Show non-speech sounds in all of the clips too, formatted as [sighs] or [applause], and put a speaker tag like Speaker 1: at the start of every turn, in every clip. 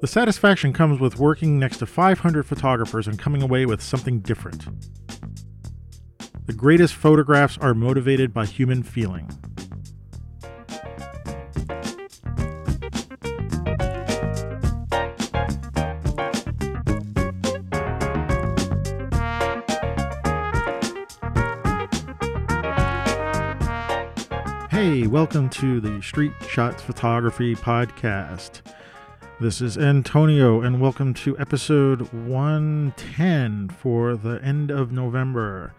Speaker 1: The satisfaction comes with working next to 500 photographers and coming away with something different. The greatest photographs are motivated by human feeling. Hey, welcome to the Street Shots Photography Podcast. This is Antonio, and welcome to episode 110 for the end of November,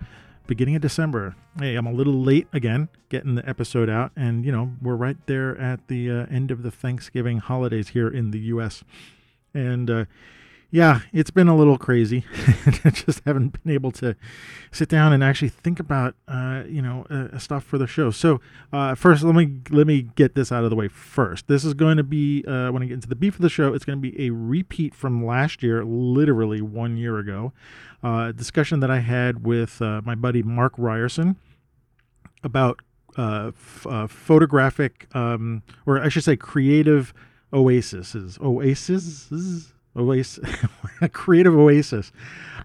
Speaker 1: beginning of December. Hey, I'm a little late again getting the episode out, and you know, we're right there at the uh, end of the Thanksgiving holidays here in the US. And uh, yeah, it's been a little crazy. [laughs] I just haven't been able to sit down and actually think about, uh, you know, uh, stuff for the show. So uh, first, let me let me get this out of the way first. This is going to be uh, when I get into the beef of the show. It's going to be a repeat from last year, literally one year ago, uh, discussion that I had with uh, my buddy Mark Ryerson about f- photographic, um, or I should say, creative oases. Oasis oasis, [laughs] a creative oasis.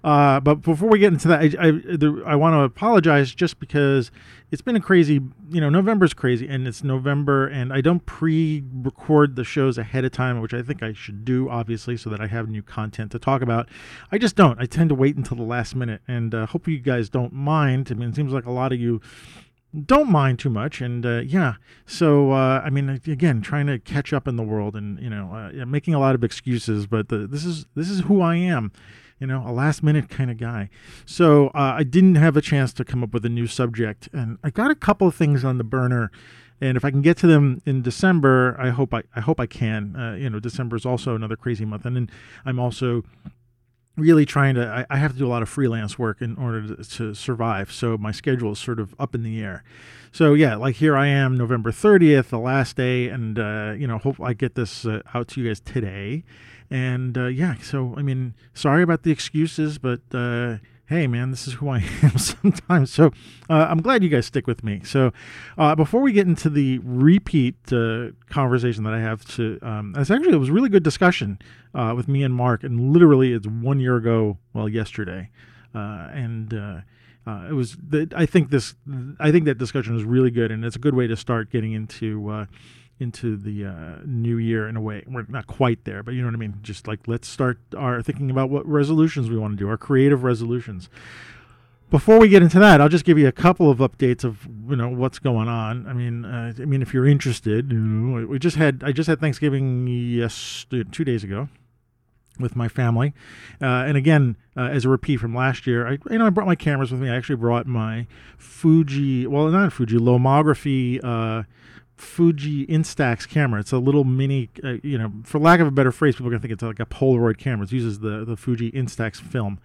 Speaker 1: Uh, but before we get into that, I, I, I want to apologize just because it's been a crazy, you know, November's crazy and it's November and I don't pre-record the shows ahead of time, which I think I should do, obviously, so that I have new content to talk about. I just don't. I tend to wait until the last minute and uh, hope you guys don't mind. I mean, it seems like a lot of you don't mind too much and uh, yeah so uh, i mean again trying to catch up in the world and you know uh, making a lot of excuses but the, this is this is who i am you know a last minute kind of guy so uh, i didn't have a chance to come up with a new subject and i got a couple of things on the burner and if I can get to them in December, I hope I, I hope I can. Uh, you know, December is also another crazy month, and then I'm also really trying to I, I, have to do a lot of freelance work in order to, to, survive. So my schedule is sort of up in the air. So yeah like here i am november 30th the last day and uh, you know hope i get this uh, out to you guys today. And uh, yeah so i mean sorry about the excuses but uh, hey man this is who i [laughs] am sometimes. So uh, i'm glad you guys stick with me. So uh, before we get into the repeat uh, conversation that i have to um, it's actually it was really good discussion uh, with me and mark and literally it's one year ago well yesterday. Uh, and uh, it was the, i think this i think that discussion was really good and it's a good way to start getting into into the uh, new year in a way. We're not quite there, but you know what I mean. Just like let's start our thinking about what resolutions we want to do, our creative resolutions. Before we get into that, I'll just give you a couple of updates of you know what's going on. I mean, uh, I mean if you're interested, you know, we just had I just had Thanksgiving yes two days ago with my family, uh, and again uh, as a repeat from last year, I you know I brought my cameras with me. I actually brought my Fuji, well not Fuji, Lomography uh, Fuji Instax camera. It's a little mini, uh, you know, for lack of a better phrase, people are gonna think it's like a Polaroid camera. It uses the the Fuji Instax film,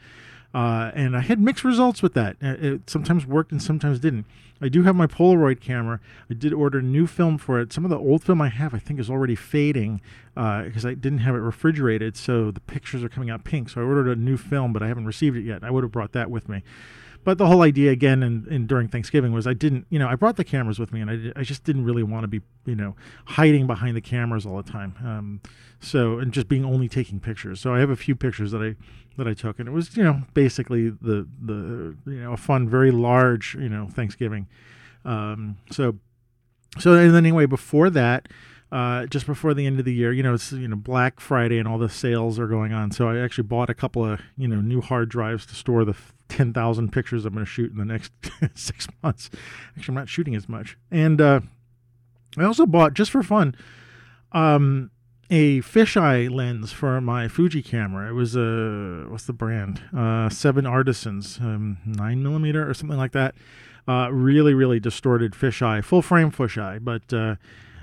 Speaker 1: uh, and I had mixed results with that. Uh, it sometimes worked and sometimes didn't. I do have my Polaroid camera. I did order new film for it. Some of the old film I have, I think, is already fading because uh, I didn't have it refrigerated, so the pictures are coming out pink. So I ordered a new film, but I haven't received it yet. I would have brought that with me. But the whole idea again, and, during Thanksgiving was I didn't, you know, I brought the cameras with me, and I, I just didn't really want to be, you know, hiding behind the cameras all the time. Um, so and just being only taking pictures. So I have a few pictures that I that I took, and it was, you know, basically the the you know a fun, very large, you know, Thanksgiving. Um, so so and then anyway, before that. Uh, just before the end of the year. You know, it's you know Black Friday and all the sales are going on. So I actually bought a couple of you know new hard drives to store the 10,000 pictures I'm going to shoot in the next [laughs] six months. Actually, I'm not shooting as much. And uh, I also bought, just for fun, um, a fisheye lens for my Fuji camera. It was a, what's the brand? Uh, Seven Artisans, um, 9 millimeter or something like that. Uh, really, really distorted fisheye, full frame fisheye. But uh,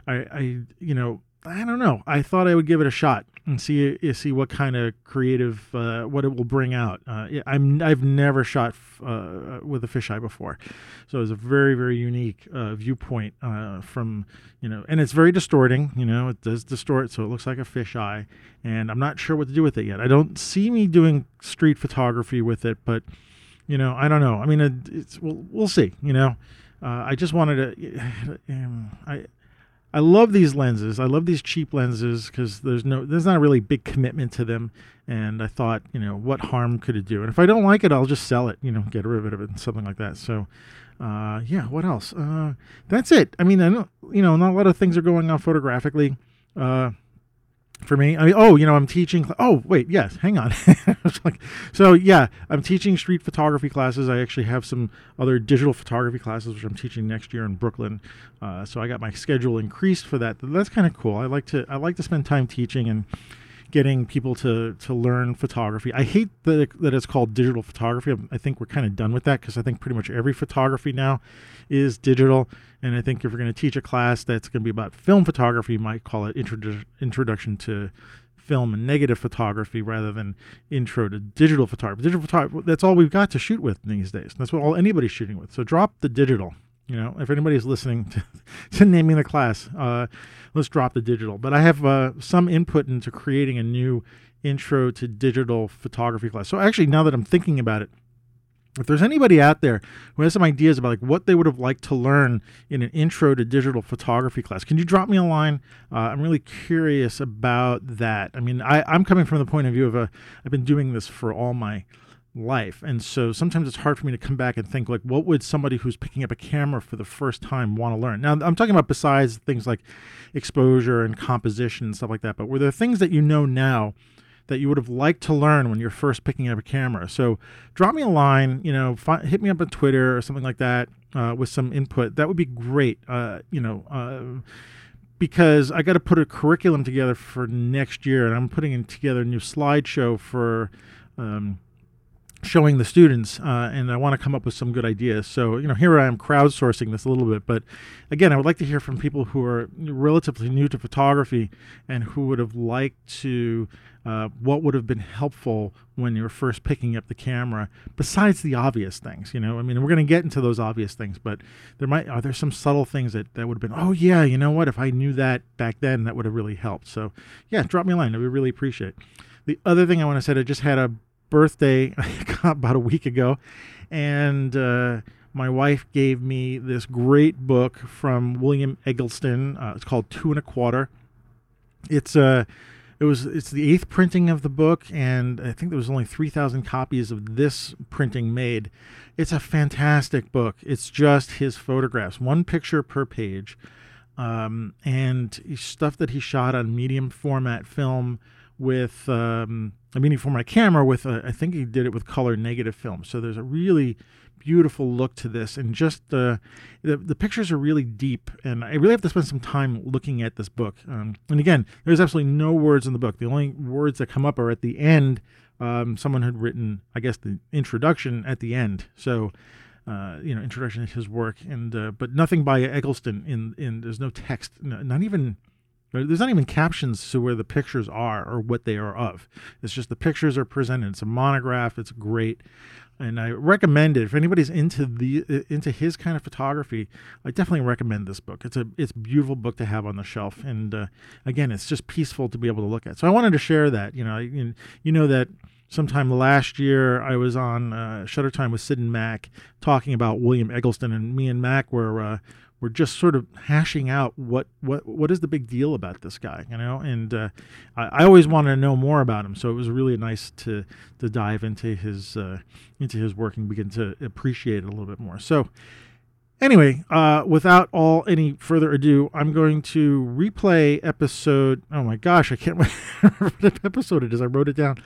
Speaker 1: I, I, you know, I don't know. I thought I would give it a shot and see see what kind of creative uh, what it will bring out. Uh, I'm I've never shot f- uh, with a fisheye before, so it's a very very unique uh, viewpoint uh, from you know, and it's very distorting. You know, it does distort, so it looks like a fisheye, and I'm not sure what to do with it yet. I don't see me doing street photography with it, but you know, I don't know. I mean, it, it's we'll we'll see. You know, uh, I just wanted to. [sighs] Um, I I love these lenses. I love these cheap lenses because there's no there's not a really big commitment to them. And I thought, you know, what harm could it do? And if I don't like it, I'll just sell it. You know, get rid of it, something like that. So, uh, yeah. What else? Uh, that's it. I mean, I don't. You know, not a lot of things are going on photographically. Uh, for me. I mean, oh, you know, I'm teaching. Oh, wait, yes, hang on. [laughs] like, so yeah, I'm teaching street photography classes. I actually have some other digital photography classes which I'm teaching next year in Brooklyn. Uh, so I got my schedule increased for that. That's kind of cool. I like to I like to spend time teaching and getting people to to learn photography. I hate that that it's called digital photography. I think we're kind of done with that because I think pretty much every photography now is digital. And I think if we're going to teach a class that's going to be about film photography, you might call it introdu- introduction to film and negative photography rather than intro to digital photography. Digital photography that's all we've got to shoot with these days. That's what all anybody's shooting with. So drop the digital. You know, if anybody's listening [laughs] to, to naming the class, uh, let's drop the digital. But I have uh, some input into creating a new intro to digital photography class. So actually, now that I'm thinking about it, if there's anybody out there who has some ideas about like what they would have liked to learn in an intro to digital photography class can you drop me a line uh, i'm really curious about that i mean I, i'm coming from the point of view of a i've been doing this for all my life and so sometimes it's hard for me to come back and think like what would somebody who's picking up a camera for the first time want to learn now i'm talking about besides things like exposure and composition and stuff like that but were there things that you know now that you would have liked to learn when you're first picking up a camera. So drop me a line, you know, fi- hit me up on Twitter or something like that uh, with some input. That would be great. Uh, you know, uh, because I got to put a curriculum together for next year, and I'm putting in together a new slideshow for. Um, showing the students uh, and i want to come up with some good ideas. So you know here i am crowdsourcing this a little bit but again i would like to hear from people who are relatively new to photography and who would have liked to uh, what would have been helpful when you're first picking up the camera besides the obvious things you know? I mean we're going to get into those obvious things but there might are there some subtle things that that would have been oh yeah you know what? If i knew that back then that would have really helped. So yeah drop me a line. I would really appreciate it. The other thing i want to say i just had a birthday [laughs] about a week ago and uh, my wife gave me this great book from william eggleston uh, it's called two and a quarter it's a uh, it was it's the eighth printing of the book, and I think there was only three thousand copies of this printing made. It's a fantastic book. It's just his photographs, one picture per page, um, and stuff that he shot on medium format film with um, a for my camera. With a, I think he did it with color negative film. So there's a really beautiful look to this, and just uh, the the pictures are really deep, and I really have to spend some time looking at this book. Um, and again, there's absolutely no words in the book. The only words that come up are at the end. Um, someone had written, I guess, the introduction at the end. So. Uh, you know, introduction to his work, and uh, but nothing by Eggleston. In in there's no text, not even there's not even captions to where the pictures are or what they are of. It's just the pictures are presented. It's a monograph. It's great and I recommend it if anybody's into the into his kind of photography. I definitely recommend this book. It's a it's a beautiful book to have on the shelf, and uh, again, it's just peaceful to be able to look at. So I wanted to share that. You know, you, you know that sometime last year I was on uh, Shutter Time with Sid and Mac talking about William Eggleston, and me and Mac were uh, we're just sort of hashing out what what what is the big deal about this guy, you know. And uh, I, I, always wanted to know more about him, so it was really nice to to dive into his uh, into his work and begin to appreciate it a little bit more. So. Anyway, uh, without all any further ado, I'm going to replay episode. Oh my gosh, I can't [laughs] what episode it is. I wrote it down.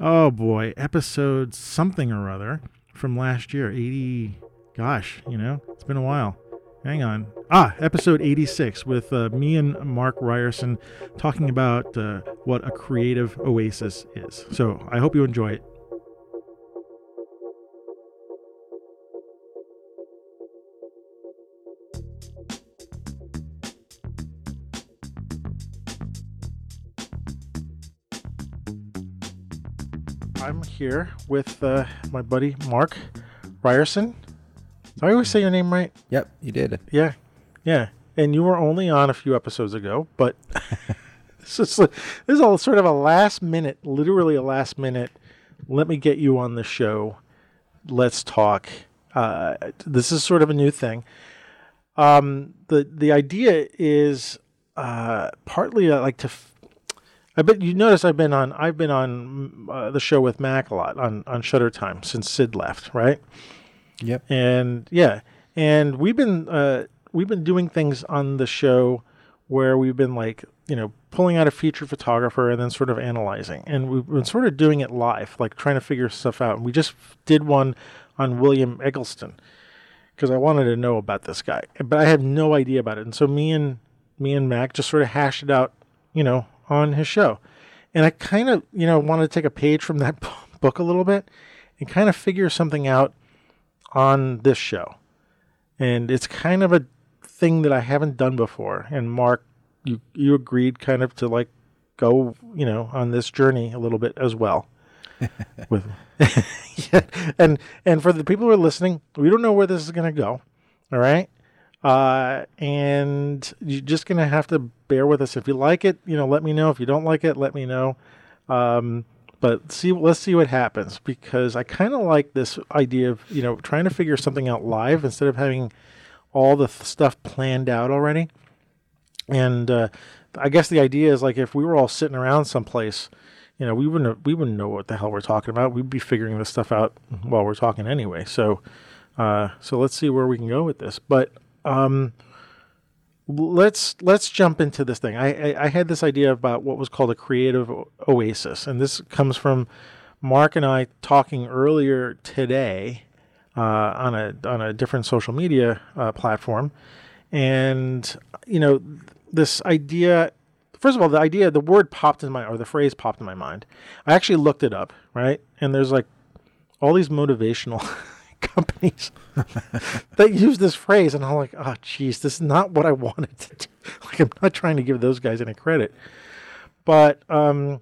Speaker 1: Oh boy, episode something or other from last year. 80. Gosh, you know, it's been a while. Hang on. Ah, episode 86 with uh, me and Mark Ryerson talking about uh, what a creative oasis is. So I hope you enjoy it. I'm here with uh, my buddy Mark Ryerson. I always say your name right?
Speaker 2: Yep, you did.
Speaker 1: Yeah, yeah. And you were only on a few episodes ago, but [laughs] this is this is all sort of a last minute, literally a last minute. Let me get you on the show. Let's talk. Uh, this is sort of a new thing. um, the the idea is uh, partly uh, like to. F- I bet you notice I've been on I've been on uh, the show with Mac a lot on on Shutter Time since Sid left, right?
Speaker 2: Yep.
Speaker 1: And yeah, and we've been uh, we've been doing things on the show where we've been like you know pulling out a feature photographer and then sort of analyzing, and we've been sort of doing it live, like trying to figure stuff out. And we just did one on William Eggleston because I wanted to know about this guy, but I had no idea about it. And so me and me and Mac just sort of hashed it out, you know, on his show. And I kind of, you know, wanted to take a page from that [laughs] book a little bit and kind of figure something out on this show. And it's kind of a thing that I haven't done before. And Mark, you you agreed kind of to like go, you know, on this journey a little bit as well. [laughs] with yeah. [laughs] and and for the people who are listening, we don't know where this is going to go. All right. Uh, and you're just going to have to bear with us. If you like it, you know, let me know. If you don't like it, let me know. Um, but see, let's see what happens because I kind of like this idea of, you know, trying to figure something out live instead of having all the th- stuff planned out already. And, uh, I guess the idea is like if we were all sitting around someplace, you know, we wouldn't we wouldn't know what the hell we're talking about. We'd be figuring this stuff out while we're talking anyway. So, uh, so let's see where we can go with this. But um, let's let's jump into this thing. I, I, I had this idea about what was called a creative oasis, and this comes from Mark and I talking earlier today uh, on a on a different social media uh, platform, and you know this idea. First of all, the idea, the word popped in my, or the phrase popped in my mind. I actually looked it up, right? And there's like all these motivational [laughs] companies [laughs] that use this phrase, and I'm like, oh, geez, this is not what I wanted to do. [laughs] Like, I'm not trying to give those guys any credit, but um,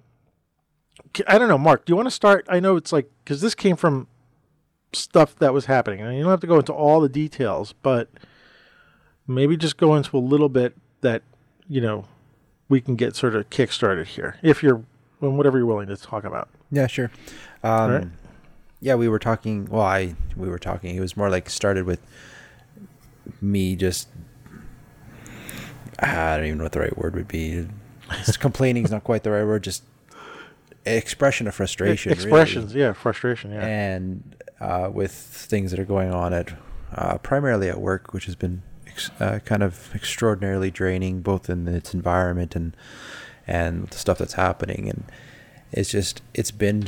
Speaker 1: I don't know, Mark. Do you want to start? I know it's like because this came from stuff that was happening, and you don't have to go into all the details, but maybe just go into a little bit that you know we can get sort of kick started here, if you're whatever you're willing to talk about.
Speaker 2: Yeah, sure. Um, right yeah, we were talking. Well, I we were talking. It was more like started with me just. I don't even know what the right word would be. [laughs] complaining is not quite the right word. Just expression of frustration.
Speaker 1: Expressions, really. yeah, frustration, yeah.
Speaker 2: And uh, with things that are going on at uh, primarily at work, which has been ex- uh, kind of extraordinarily draining, both in its environment and and the stuff that's happening. And it's just it's been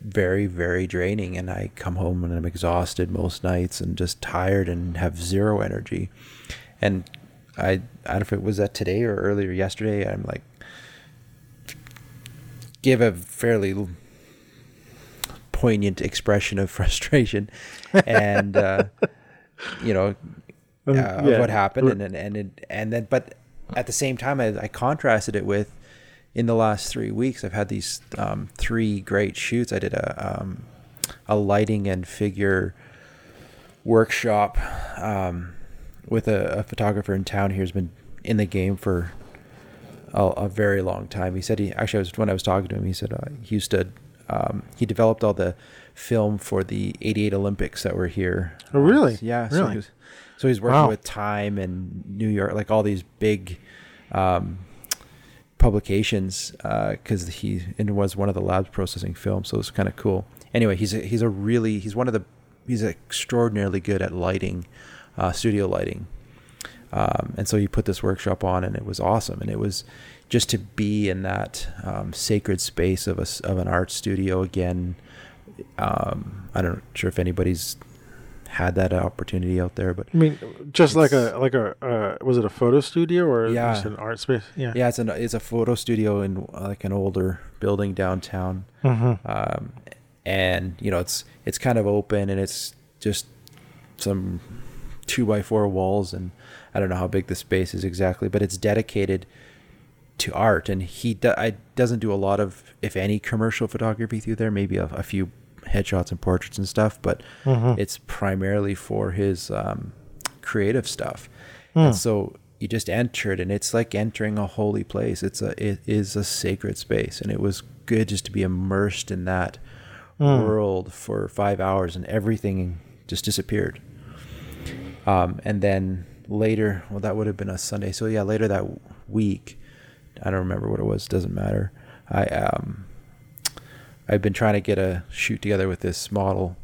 Speaker 2: very very draining and i come home and i'm exhausted most nights and just tired and have zero energy and i i don't know if it was that today or earlier yesterday i'm like give a fairly poignant expression of [laughs] frustration and uh, you know [laughs] um, uh, yeah. what happened and and and, it, and then but at the same time I, I contrasted it with in the last three weeks, I've had these um, three great shoots. I did a um, a lighting and figure workshop um, with a, a, photographer in town here who's been in the game for a, a, very long time. He said he actually I was when I was talking to him, he said uh, he used to um, he developed all the film for the '88 Olympics that were here.
Speaker 1: Oh, really?
Speaker 2: Uh, yeah.
Speaker 1: Really?
Speaker 2: So, he was, so he's working wow. with Time and New York, like all these big um, publications because uh, he and was one of the labs processing film, so it's kind of cool. Anyway, he's a, he's a really he's one of the he's extraordinarily good at lighting, uh, studio lighting, um, and so he put this workshop on, and it was awesome, and it was just to be in that um, sacred space of a of an art studio again. Um, I don't sure if anybody's had that opportunity out there. But
Speaker 1: I mean, just like a like a uh, was it a photo studio or yeah. just an art space? Yeah,
Speaker 2: yeah, it's an it's a photo studio in like an older building downtown, mm-hmm. um, and you know it's it's kind of open and it's just some two by four walls and I don't know how big the space is exactly, but it's dedicated to art and he do, I, doesn't do a lot of if any commercial photography through there maybe a, a few headshots and portraits and stuff, but mm-hmm. it's primarily for his um, creative stuff. Mm. And so you just enter it, and it's like entering a holy place. It's a it is a sacred space, and it was good just to be immersed in that mm. world for five hours, and everything just disappeared. Um, and then later, well, that would have been a Sunday. So yeah, later that week, I don't remember what it was. Doesn't matter. I um, I've been trying to get a shoot together with this model,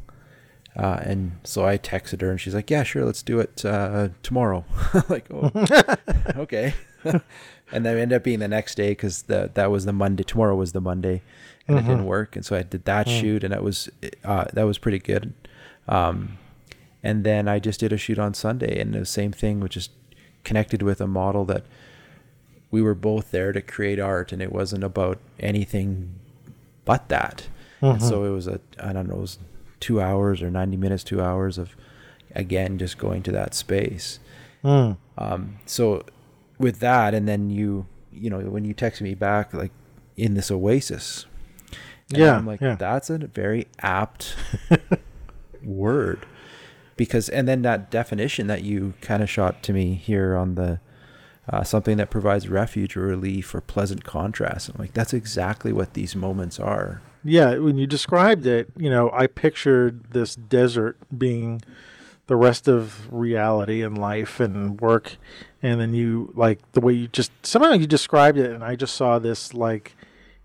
Speaker 2: uh, and so I texted her, and she's like, "Yeah, sure, let's do it uh, tomorrow." [laughs] like, oh, [laughs] okay. [laughs] and then it ended up being the next day because the that was the Monday. Tomorrow was the Monday, and mm-hmm. it didn't work. And so I did that mm. shoot, and that was uh, that was pretty good. Um, and then I just did a shoot on Sunday, and the same thing, which is connected with a model that we were both there to create art, and it wasn't about anything but that. Mm-hmm. And so it was a I don't know, it was two hours or ninety minutes, two hours of again just going to that space. Mm. Um, so with that, and then you you know when you text me back like in this oasis, yeah, I'm like yeah. that's a very apt [laughs] word because and then that definition that you kind of shot to me here on the uh, something that provides refuge or relief or pleasant contrast. I'm like, that's exactly what these moments are.
Speaker 1: Yeah, when you described it, you know, I pictured this desert being the rest of reality and life and work, and then you like the way you just somehow you described it, and I just saw this like,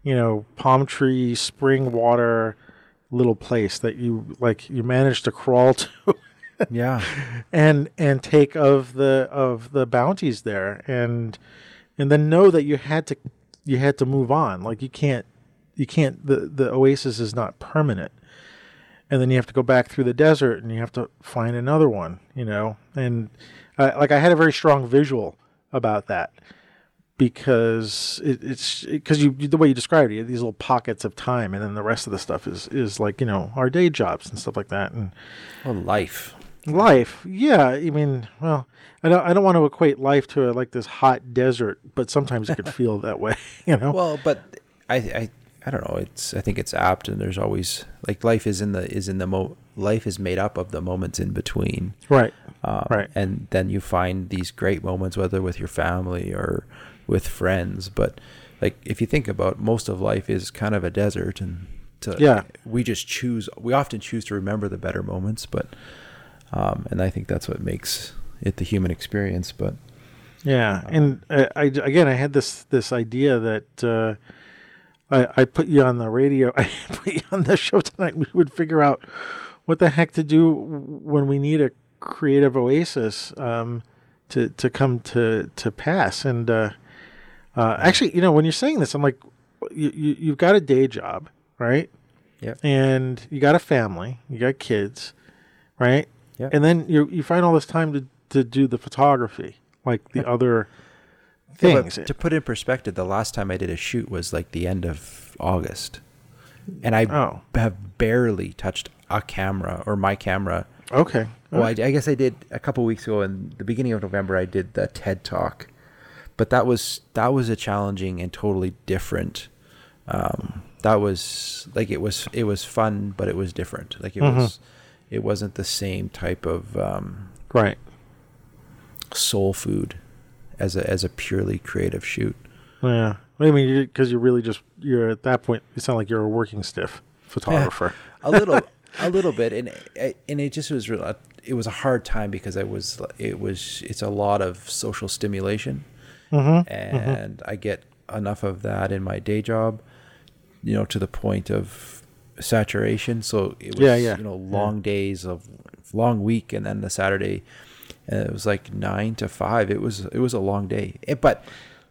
Speaker 1: you know, palm tree, spring water, little place that you like you managed to crawl [laughs] to
Speaker 2: yeah. [laughs]
Speaker 1: And and take of the of the bounties there and and then know that you had to you had to move on. Like you can't you can't the the oasis is not permanent. And then you have to go back through the desert and you have to find another one you know? And uh, like i had a very strong visual about that because it, it's because you the way you described it, you these little pockets of time, and then the rest of the stuff is is like you know our day jobs and stuff like that, and
Speaker 2: well, life.
Speaker 1: Life, yeah. I mean, well, I don't. I don't want to equate life to a, like this hot desert, but sometimes it could feel that way, [laughs] you know.
Speaker 2: Well, but I, I, I don't know. It's. I think it's apt, and there's always like life is in the is in the mo. Life is made up of the moments in between.
Speaker 1: Right.
Speaker 2: Um,
Speaker 1: right.
Speaker 2: And then you find these great moments, whether with your family or with friends. But like, if you think about most of life is kind of a desert, and to,
Speaker 1: yeah,
Speaker 2: we just choose. We often choose to remember the better moments, but um, and I think that's what makes it the human experience. But
Speaker 1: yeah, um, and I, I, again, I had this this idea that uh, I, I put you on the radio, [laughs] I put you on the show tonight. We would figure out what the heck to do when we need a creative oasis um, to to come to to pass. And uh, uh, actually, you know, when you're saying this, I'm like, you, you you've got a day job, right?
Speaker 2: Yeah.
Speaker 1: And you got a family, you got kids, right?
Speaker 2: Yeah.
Speaker 1: And then you you find all this time to, to do the photography, like the other things.
Speaker 2: Yeah, to put in perspective, the last time I did a shoot was like the end of August. And I oh. have barely touched a camera or my camera.
Speaker 1: Okay.
Speaker 2: Well, I, I, guess I did a couple weeks ago in the beginning of November. I did the TED talk, but that was that was a challenging and totally different. Um, that was like it was it was fun, but it was different. Like it mm-hmm. was it wasn't the same type of um,
Speaker 1: right
Speaker 2: soul food as a as a purely creative shoot.
Speaker 1: Yeah, I mean, because you, are really just you're at that point. You sound like you're a working stiff photographer.
Speaker 2: Yeah, [laughs] a little, a little bit, and and it just was real. It was a hard time because I was it was it's a lot of social stimulation,
Speaker 1: mm-hmm,
Speaker 2: and mm-hmm. I get enough of that in my day job, you know, to the point of saturation. So it was,
Speaker 1: yeah, yeah.
Speaker 2: you know, long yeah. days of long week, and then the Saturday, and it was like nine to five. It was it was a long day, it, eh, but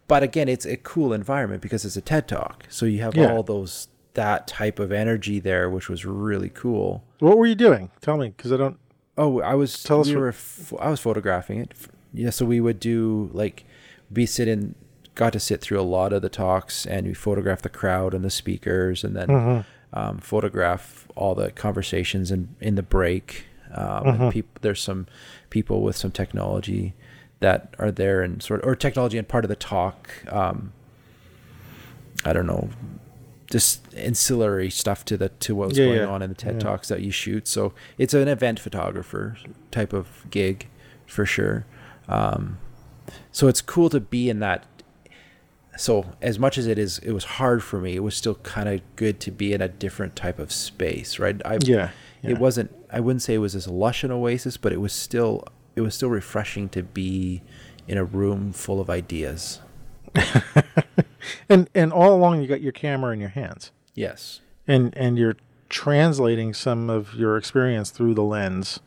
Speaker 2: but again, it's a cool environment because it's a TED Talk, so you have yeah. all those that type of energy there, which was really cool.
Speaker 1: What were you doing? Tell me, because I don't.
Speaker 2: Oh, I was. Tell we us. Were, I was photographing it. Yeah, so we would do like be sitting, got to sit through a lot of the talks, and we photograph the crowd and the speakers, and then. Mm-hmm um, photograph all the conversations in, in the break. Um, mm-hmm. peop- there's some people with some technology that are there and sort of, or technology and part of the talk. Um, I don't know, just ancillary stuff to the to what's yeah, going yeah. on in the TED yeah. talks that you shoot. So it's an event photographer type of gig for sure. Um, so it's cool to be in that so as much as it is it was hard for me it was still kind of good to be in a different type of space right
Speaker 1: I, yeah,
Speaker 2: yeah, it wasn't i wouldn't say it was as lush an oasis but it was still it was still refreshing to be in a room full of ideas. [laughs]
Speaker 1: and and all along you got your camera in your hands.
Speaker 2: Yes.
Speaker 1: And and you're translating some of your experience through the lens.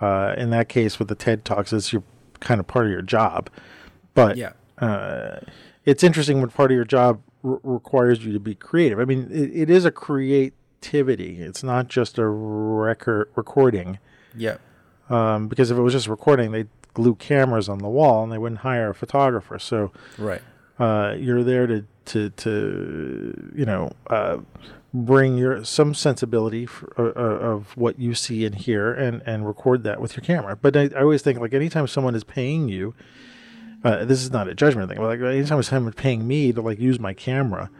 Speaker 1: Uh, in that case, with the TED Talks, it's your kind of part of your job. But
Speaker 2: Yeah.
Speaker 1: uh, it's interesting when part of your job r- requires you to be creative. I mean, it, it is a creativity. It's not just a record recording.
Speaker 2: Yeah.
Speaker 1: Um, because if it was just recording, they'd glue cameras on the wall and they wouldn't hire a photographer. So
Speaker 2: Right.
Speaker 1: uh, you're there to to to you know uh, bring your some sensibility for, uh, uh, of what you see and hear and and record that with your camera. But I, I always think like anytime someone is paying you, uh, this is not a judgment thing. But like anytime someone's paying me to like use my camera,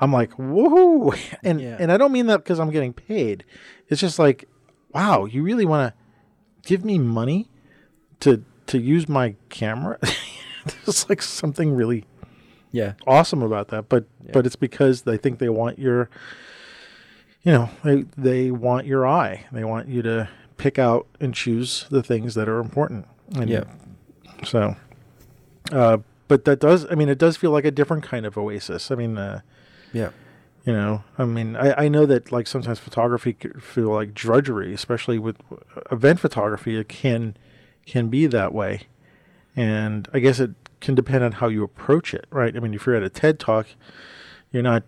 Speaker 1: I'm like woohoo, [laughs] and
Speaker 2: Yeah.
Speaker 1: and I don't mean that because I'm getting paid. It's just like wow, you really want to give me money to to use my camera. [laughs] There's like something really
Speaker 2: Yeah.
Speaker 1: awesome about that, but
Speaker 2: Yeah.
Speaker 1: but it's because they think they want your, you know, they they want your eye. They want you to pick out and choose the things that are important. And
Speaker 2: Yeah.
Speaker 1: So, uh, but that does. I mean, it does feel like a different kind of oasis. I mean, uh,
Speaker 2: Yeah.
Speaker 1: you know, I mean, I, I know that like sometimes photography can feel like drudgery, especially with event photography. It can can be that way, and I guess it can depend on how you approach it, right? I mean, if you're at a TED talk, you're not,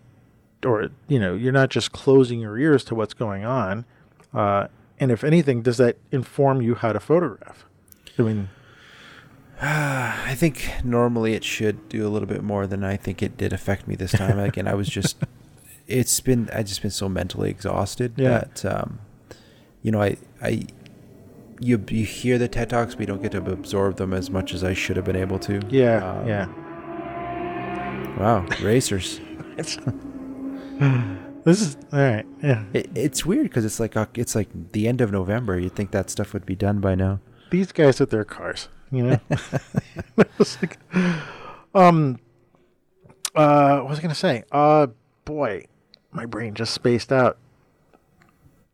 Speaker 1: or you know, you're not just closing your ears to what's going on. Uh, and if anything, does that inform you how to photograph? I mean, [sighs]
Speaker 2: I think normally it should do a little bit more than I think it did affect me this time. Again, I was just, [laughs] it's been, I just been so mentally exhausted
Speaker 1: Yeah.
Speaker 2: that, um, you know, I, I, you, you hear the TED Talks, but you don't get to absorb them as much as I should have been able to.
Speaker 1: yeah,
Speaker 2: Um,
Speaker 1: yeah.
Speaker 2: Wow, racers. [laughs]
Speaker 1: This is all right. Yeah,
Speaker 2: It, it's weird because it's like uh, it's like the end of November. You'd think that stuff would be done by now.
Speaker 1: these guys with their cars, you know. [laughs] [laughs] Like, um, uh, what was I gonna say? Uh, boy, my brain just spaced out.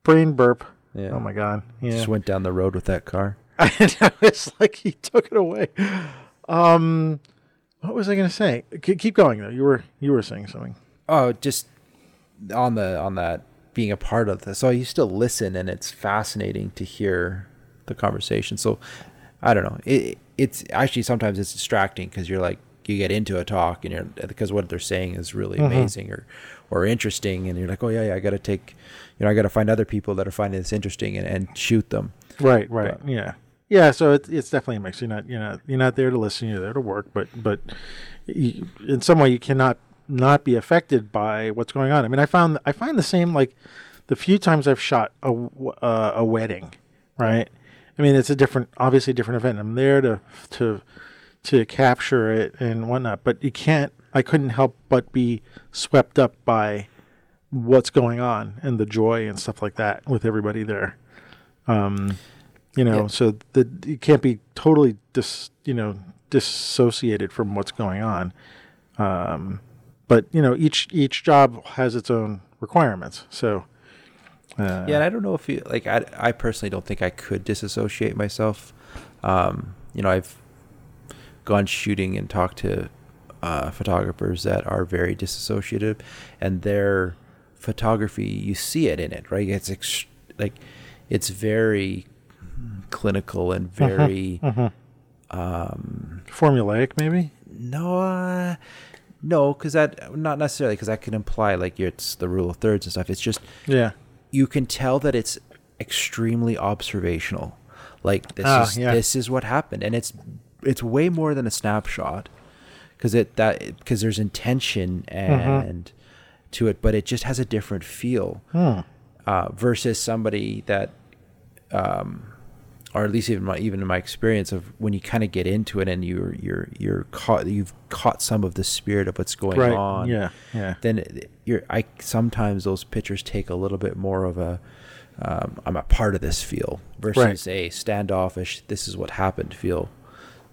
Speaker 1: Brain burp.
Speaker 2: Yeah.
Speaker 1: Oh my god. Yeah.
Speaker 2: Just went down the road with that car. [laughs]
Speaker 1: I know, it's like he took it away. Um, what was I gonna say? K- keep going though. You were you were saying something.
Speaker 2: Oh, just on the on that being a part of this. So you still listen, and it's fascinating to hear the conversation. So I don't know. It it's actually sometimes it's distracting because you're like you get into a talk and you're because what they're saying is really
Speaker 1: Mhm.
Speaker 2: amazing or or interesting, and you're like, oh yeah, yeah, I got to take, you know, I got to find other people that are finding this interesting and, and shoot them.
Speaker 1: Right, right.
Speaker 2: But-
Speaker 1: yeah. Yeah, so it's it's definitely a mix. You're not you're not you're not there to listen. You're there to work, but but you, in some way you cannot not be affected by what's going on. I mean, I found I find the same like the few times I've shot a uh, a wedding, right? I mean, it's a different, obviously different event. I'm there to to to capture it and whatnot, but you can't. I couldn't help but be swept up by what's going on and the joy and stuff like that with everybody there. Um, you know,
Speaker 2: Yeah.
Speaker 1: so the you can't be totally dis, you know, dissociated from what's going on. Um, but you know, each each job has its own requirements. So uh,
Speaker 2: yeah, and I don't know if you like. I I personally don't think I could disassociate myself. Um, you know, I've gone shooting and talked to uh, photographers that are very disassociative, and their photography, you see it in it, right? It's ex- like it's very clinical and very
Speaker 1: mhm.
Speaker 2: um,
Speaker 1: formulaic, maybe.
Speaker 2: no, uh, no, because that not necessarily because that can imply like it's the rule of thirds and stuff. It's just
Speaker 1: Yeah,
Speaker 2: you can tell that it's extremely observational. Like this
Speaker 1: Ah,
Speaker 2: is
Speaker 1: yeah.
Speaker 2: this is what happened, and it's it's way more than a snapshot because it that because there's intention
Speaker 1: Mm-hmm.
Speaker 2: and to it, but it just has a different feel
Speaker 1: Hmm.
Speaker 2: uh, versus somebody that, um, or at least even my even in my experience of when you kind of get into it and you're you're you're caught you've caught some of the spirit of what's going
Speaker 1: right.
Speaker 2: on
Speaker 1: Yeah, yeah.
Speaker 2: then you're I sometimes those pictures take a little bit more of a um, I'm a part of this feel versus a standoffish this is what happened feel.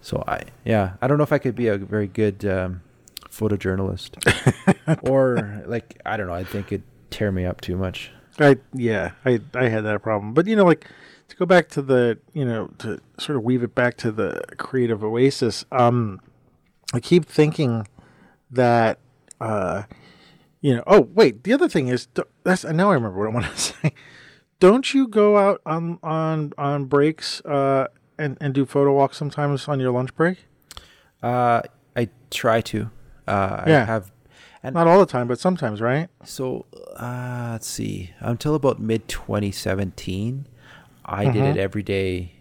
Speaker 2: So I yeah I don't know if I could be a very good um, photojournalist [laughs] or like I don't know I think it'd tear me up too much.
Speaker 1: I yeah, I I had that problem. But you know, like to go back to the you know to sort of weave it back to the creative oasis. Um, I keep thinking that uh, you know. Oh wait, the other thing is that's now I remember what I want to [laughs] say. Don't you go out on on on breaks uh, and and do photo walks sometimes on your lunch break?
Speaker 2: Uh, I try to. Uh,
Speaker 1: Yeah.
Speaker 2: I have. And
Speaker 1: Not all the time, but sometimes, right?
Speaker 2: so uh, let's see. Until about mid 2017, I did
Speaker 1: Mhm.
Speaker 2: it every day.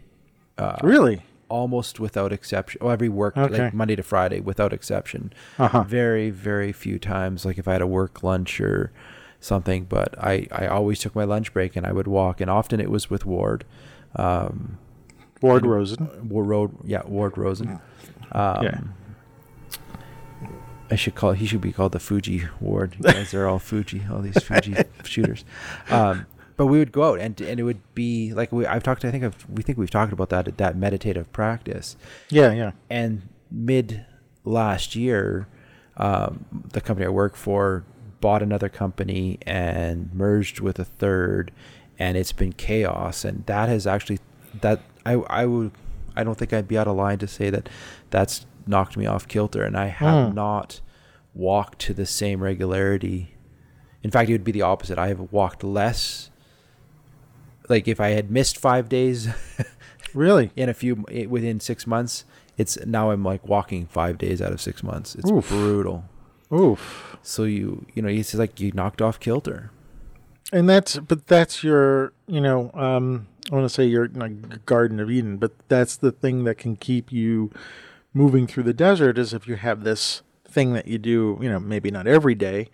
Speaker 2: Uh,
Speaker 1: Really?
Speaker 2: almost without exception. Oh, every work
Speaker 1: Okay.
Speaker 2: like Monday to Friday without exception.
Speaker 1: Uh huh.
Speaker 2: Very very few times like if I had a work lunch or something, but I I always took my lunch break and I would walk and often it was with Ward. Um
Speaker 1: Ward
Speaker 2: and-
Speaker 1: Rosen.
Speaker 2: Ward Road yeah, Ward Rosen. Um
Speaker 1: Yeah.
Speaker 2: I should call he should be called the Fuji Ward. [laughs] You guys are all Fuji, all these Fuji [laughs] shooters. Um but we would go out and and it would be like we I've talked I think I've, we think we've talked about that that meditative practice
Speaker 1: Yeah, yeah.
Speaker 2: and mid last year, um, the company I work for bought another company and merged with a third, and it's been chaos. And that has actually that I I would I don't think I'd be out of line to say that that's knocked me off kilter, and I have
Speaker 1: Hmm.
Speaker 2: not walked to the same regularity. In fact, it would be the opposite. I have walked less. Like if I had missed five days
Speaker 1: Really? [laughs]
Speaker 2: in a few within six months it's now i'm like walking five days out of six months it's
Speaker 1: Oof.
Speaker 2: brutal
Speaker 1: Oof.
Speaker 2: so you you know it's like you knocked off kilter
Speaker 1: And that's but that's your you know um I want to say your like, Garden of Eden, but that's the thing that can keep you moving through the desert is if you have this thing that you do, you know, maybe not every day,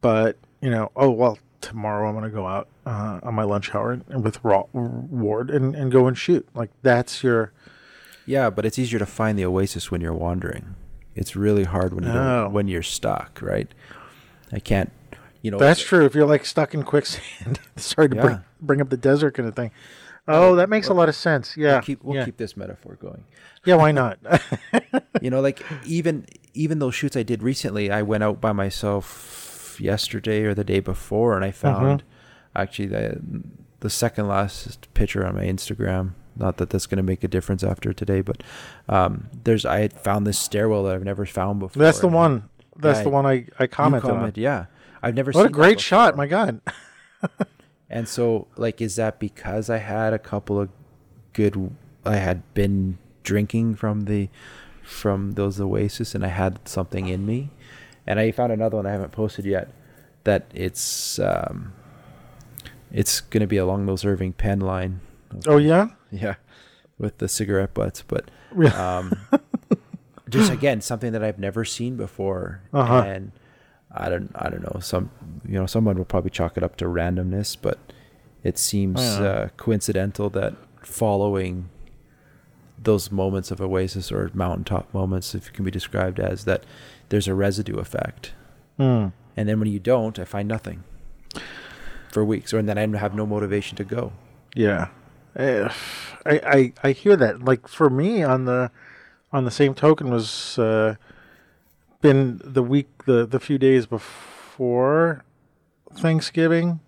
Speaker 1: but you know, oh well, tomorrow I'm going to go out uh, on my lunch hour and, with Raw, Ward and, and go and shoot. Like that's your
Speaker 2: yeah but it's easier to find the oasis when you're wandering it's really hard when you
Speaker 1: Oh.
Speaker 2: don't, when you're stuck right i can't you know
Speaker 1: That's true. If you're like stuck in quicksand, [laughs] sorry to bring
Speaker 2: Yeah.
Speaker 1: bring up the desert kind of thing. Oh, that makes a lot of sense. Yeah,
Speaker 2: we'll keep we'll
Speaker 1: yeah.
Speaker 2: keep this metaphor going
Speaker 1: yeah. Why not? [laughs]
Speaker 2: you know like even even those shoots i did recently i went out by myself yesterday or the day before and i found actually the the second last picture on my instagram not that that's going to make a difference after today but um there's i had found this stairwell that i've never found before
Speaker 1: That's the one. That's the one I I commented
Speaker 2: comment- yeah i've never
Speaker 1: on.
Speaker 2: seen
Speaker 1: What a great shot! My God. [laughs]
Speaker 2: And so, like, is that because I had a couple of good? I had been drinking from the from those Oasis, and I had something in me. And I found another one I haven't posted yet. That it's um, it's going to be along those Irving Penn line.
Speaker 1: Oh yeah.
Speaker 2: Yeah, with the cigarette butts, but um, [laughs] just again something that I've never seen before,
Speaker 1: Uh-huh.
Speaker 2: and I don't, I don't know. Some, you know, someone will probably chalk it up to randomness, but it seems
Speaker 1: Yeah.
Speaker 2: uh, coincidental that following those moments of oasis or mountaintop moments, if it can be described as that, there's a residue effect,
Speaker 1: Hmm.
Speaker 2: and then when you don't, I find nothing for weeks, or and then I have no motivation to go.
Speaker 1: Yeah. Eh, I, I I hear that. Like for me, on the on the same token was uh, been the week the the few days before Thanksgiving,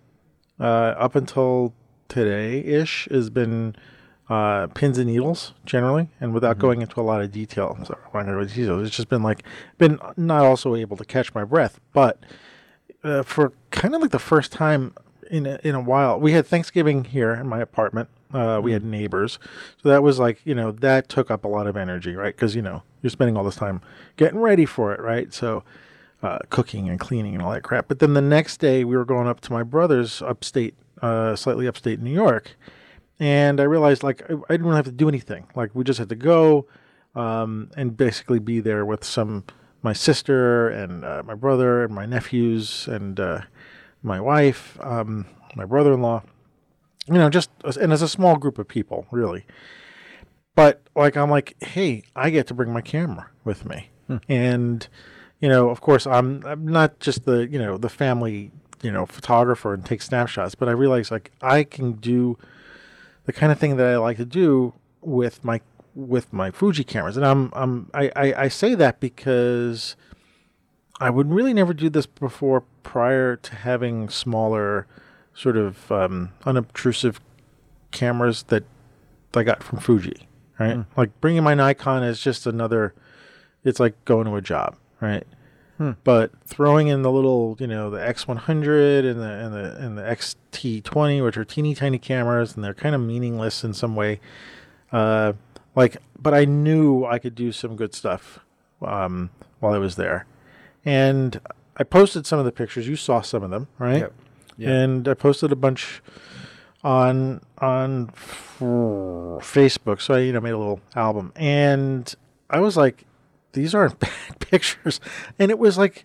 Speaker 1: uh, up until today ish has been uh, pins and needles generally, and without
Speaker 2: Mhm.
Speaker 1: going into a lot of detail. So I'm not gonna go into details. It's just been like been not also able to catch my breath, but uh, for kind of like the first time in a, in a while, we had Thanksgiving here in my apartment. Uh, we had neighbors, so that was like you know that took up a lot of energy, right? Because you know you're spending all this time getting ready for it, right? So uh, cooking and cleaning and all that crap. But then the next day we were going up to my brother's upstate, uh, slightly upstate New York, and I realized like I, I didn't really have to do anything. Like we just had to go um, and basically be there with some my sister and uh, my brother and my nephews and uh, my wife, um, my brother-in-law. You know, just and as a small group of people, really. But like I'm like, hey, I get to bring my camera with me, and you know, of course, I'm I'm not just the you know the family you know photographer and take snapshots, but I realize like I can do the kind of thing that I like to do with my with my Fuji cameras, and I'm I'm I I, I say that because I would really never do this before prior to having smaller, sort of um, unobtrusive cameras that I got from Fuji, right?
Speaker 2: Mm.
Speaker 1: Like bringing my Nikon is just another. It's like going to a job, right?
Speaker 2: Hmm.
Speaker 1: But throwing in the little, you know, the X100 and the and the and the XT20, which are teeny tiny cameras, and they're kind of meaningless in some way. Uh, like, but I knew I could do some good stuff um, while I was there, and I posted some of the pictures. You saw some of them, right?
Speaker 2: Yep. Yeah.
Speaker 1: And I posted a bunch on on f- Facebook. So I, you know, made a little album, and I was like, these aren't [laughs] bad pictures, and it was like.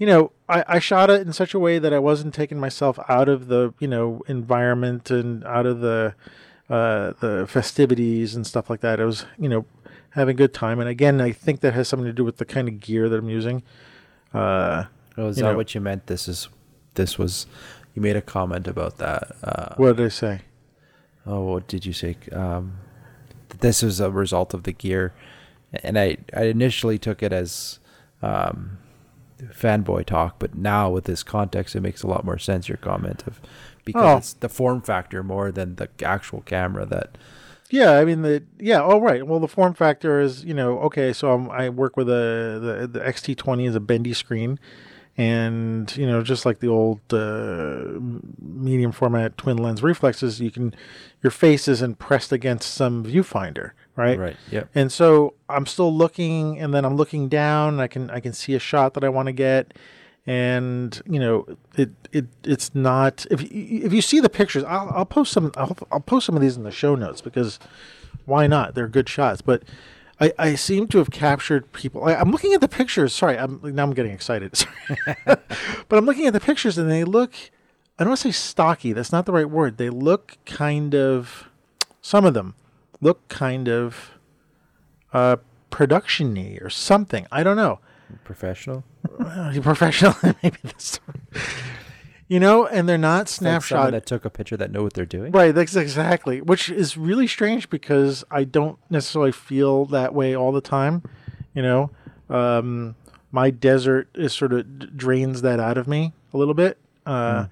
Speaker 1: You know, I, I shot it in such a way that I wasn't taking myself out of the, you know, environment and out of the, uh, the festivities and stuff like that. I was, you know, having a good time. And again, I think that has something to do with the kind of gear that I'm using. Uh,
Speaker 2: Oh, is that
Speaker 1: know-
Speaker 2: what you meant? This is, this was, you made a comment about that. Uh,
Speaker 1: what did I say?
Speaker 2: oh, what did you say? Um, this was a result of the gear, and I, I initially took it as, um, fanboy talk, but now with this context, it makes a lot more sense. Your comment of because
Speaker 1: Oh.
Speaker 2: it's the form factor more than the actual camera that.
Speaker 1: Yeah, I mean the yeah. Oh, right. Well, the form factor is you know okay. So I'm, I work with a the the XT20 is a bendy screen, and you know just like the old uh, medium format twin lens reflexes, you can your face isn't pressed against some viewfinder, right?
Speaker 2: Right. Yeah.
Speaker 1: And so I'm still looking, and then I'm looking down. I can I can see a shot that I want to get, and you know it it it's not if if you see the pictures, I'll I'll post some I'll, I'll post some of these in the show notes because why not? They're good shots, but. I, I seem to have captured people. I, I'm looking at the pictures. Sorry, I'm now I'm getting excited. [laughs] But I'm looking at the pictures and they look. I don't want to say stocky. That's not the right word. They look kind of. Some of them look kind of uh, production-y or something. I don't know.
Speaker 2: Professional.
Speaker 1: Uh, professional, [laughs] maybe that's. You know, and they're not
Speaker 2: It's like that took a picture that know what they're doing.
Speaker 1: Right, that's exactly. Which is really strange because I don't necessarily feel that way all the time. You know, um, my desert is sort of drains that out of me a little bit, uh,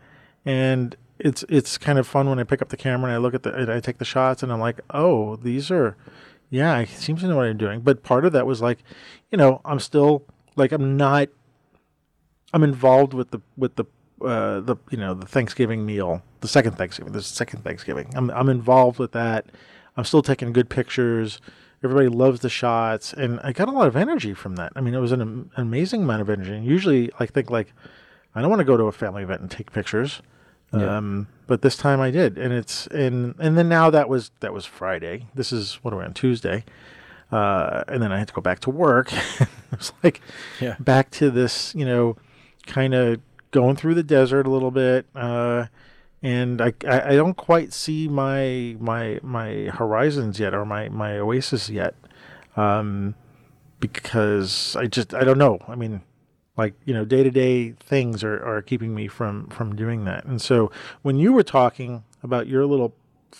Speaker 1: and it's it's kind of fun when I pick up the camera and I look at the and I take the shots and I'm like, oh, these are, yeah, I seem to know what I'm doing. But part of that was like, you know, I'm still like I'm not. I'm involved with the with the uh, the you know the Thanksgiving meal, the second Thanksgiving, the second Thanksgiving. I'm I'm involved with that. I'm still taking good pictures. Everybody loves the shots, and I got a lot of energy from that. I mean, it was an, am- amazing amount of energy. And usually, I think like I don't want to go to a family event and take pictures,
Speaker 2: Yeah.
Speaker 1: um, but this time I did, and it's and and then now that was that was Friday. This is what are we on Tuesday, uh, and then I had to go back to work. [laughs] it was like
Speaker 2: Yeah.
Speaker 1: back to this, you know, kind of going through the desert a little bit. Uh, and I, I, I don't quite see my my my horizons yet or my, my oasis yet. Um, because I just I don't know. I mean, like, you know, day to day things are, are keeping me from from doing that. And so when you were talking about your little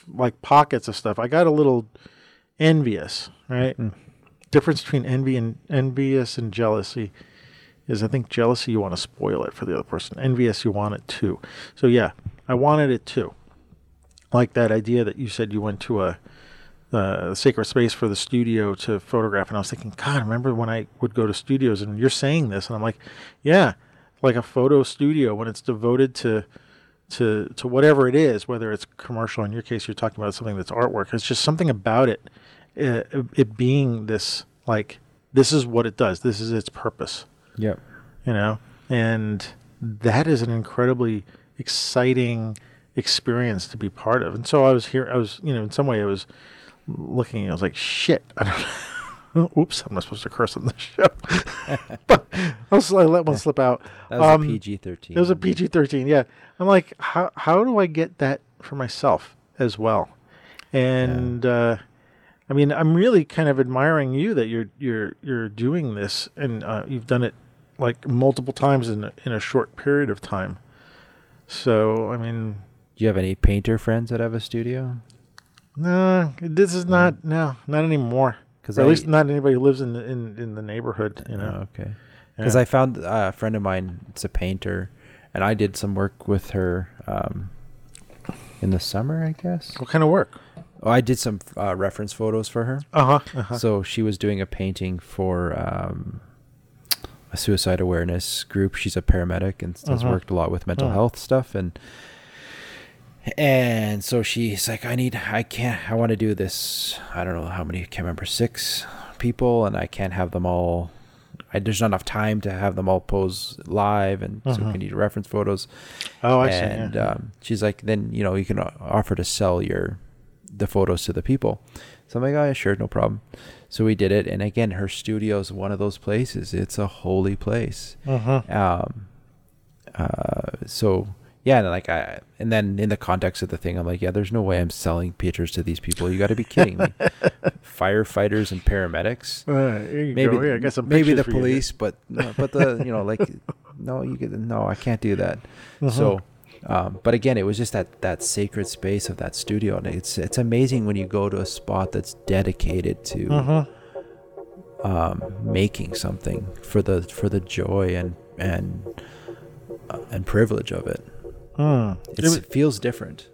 Speaker 1: like pockets of stuff, I got a little envious, right? And difference between envy and envious and jealousy is I think jealousy you want to spoil it for the other person. Envious you want it too. So yeah, I wanted it too. Like that idea that you said you went to a uh, sacred space for the studio to photograph, and I was thinking, God, I remember when I would go to studios, and you're saying this, and I'm like, yeah, like a photo studio when it's devoted to to to whatever it is, whether it's commercial. In your case, you're talking about something that's artwork. It's just something about it, uh, it being this like this is what it does. This is its purpose
Speaker 2: Yep.
Speaker 1: you know and that is an incredibly exciting experience to be part of and so i was here i was you know in some way i was looking i was like shit i don't [laughs] oops i'm not supposed to curse on the show [laughs] but i'll s- I'll let one slip out [laughs]
Speaker 2: That was
Speaker 1: Um,
Speaker 2: a PG thirteen.
Speaker 1: it was a pg-13 yeah i'm like how, how do i get that for myself as well and uh I mean, I'm really kind of admiring you that you're you're you're doing this, and uh, you've done it like multiple times in a, in a short period of time. So, I mean,
Speaker 2: Do you have any painter friends that have a studio?
Speaker 1: No, this is not no, not anymore.
Speaker 2: Because
Speaker 1: at
Speaker 2: I,
Speaker 1: least not anybody who lives in the, in in the neighborhood. You know,
Speaker 2: Oh, okay. Because
Speaker 1: Yeah.
Speaker 2: I found uh, a friend of mine. It's a painter, and I did some work with her. Um, in the summer, I guess.
Speaker 1: What kind of work?
Speaker 2: Oh, I did some uh, reference photos for her.
Speaker 1: Uh huh. Uh-huh.
Speaker 2: So she was doing a painting for um, a suicide awareness group. She's a paramedic and has
Speaker 1: Uh-huh.
Speaker 2: worked a lot with mental
Speaker 1: Oh.
Speaker 2: health stuff and and so she's like, I need, I can't, I want to do this. I don't know how many, I can't remember, six people, and I can't have them all. I, there's not enough time to have them all pose live, and so
Speaker 1: Uh-huh.
Speaker 2: can you reference photos?
Speaker 1: oh, I see.
Speaker 2: and
Speaker 1: yeah.
Speaker 2: um, she's like, then you know you can offer to sell your the photos to the people. So I'm like, oh yeah, sure, no problem. So we did it, and again, her studio is one of those places. It's a holy place.
Speaker 1: Mhm.
Speaker 2: Um, uh, so yeah, and like I, and then in the context of the thing, I'm like, yeah, there's no way I'm selling pictures to these people. You got to be kidding me. [laughs] Firefighters and paramedics
Speaker 1: Uh,
Speaker 2: maybe.
Speaker 1: Here, I got some
Speaker 2: maybe the
Speaker 1: for you.
Speaker 2: police, but no, but the you know like no you get no I can't do that.
Speaker 1: Mhm.
Speaker 2: So, um, but again, it was just that that sacred space of that studio, and it's it's amazing when you go to a spot that's dedicated to
Speaker 1: Mhm.
Speaker 2: um, making something for the for the joy and and uh, and privilege of it.
Speaker 1: Hmm.
Speaker 2: It's,
Speaker 1: It
Speaker 2: it feels different.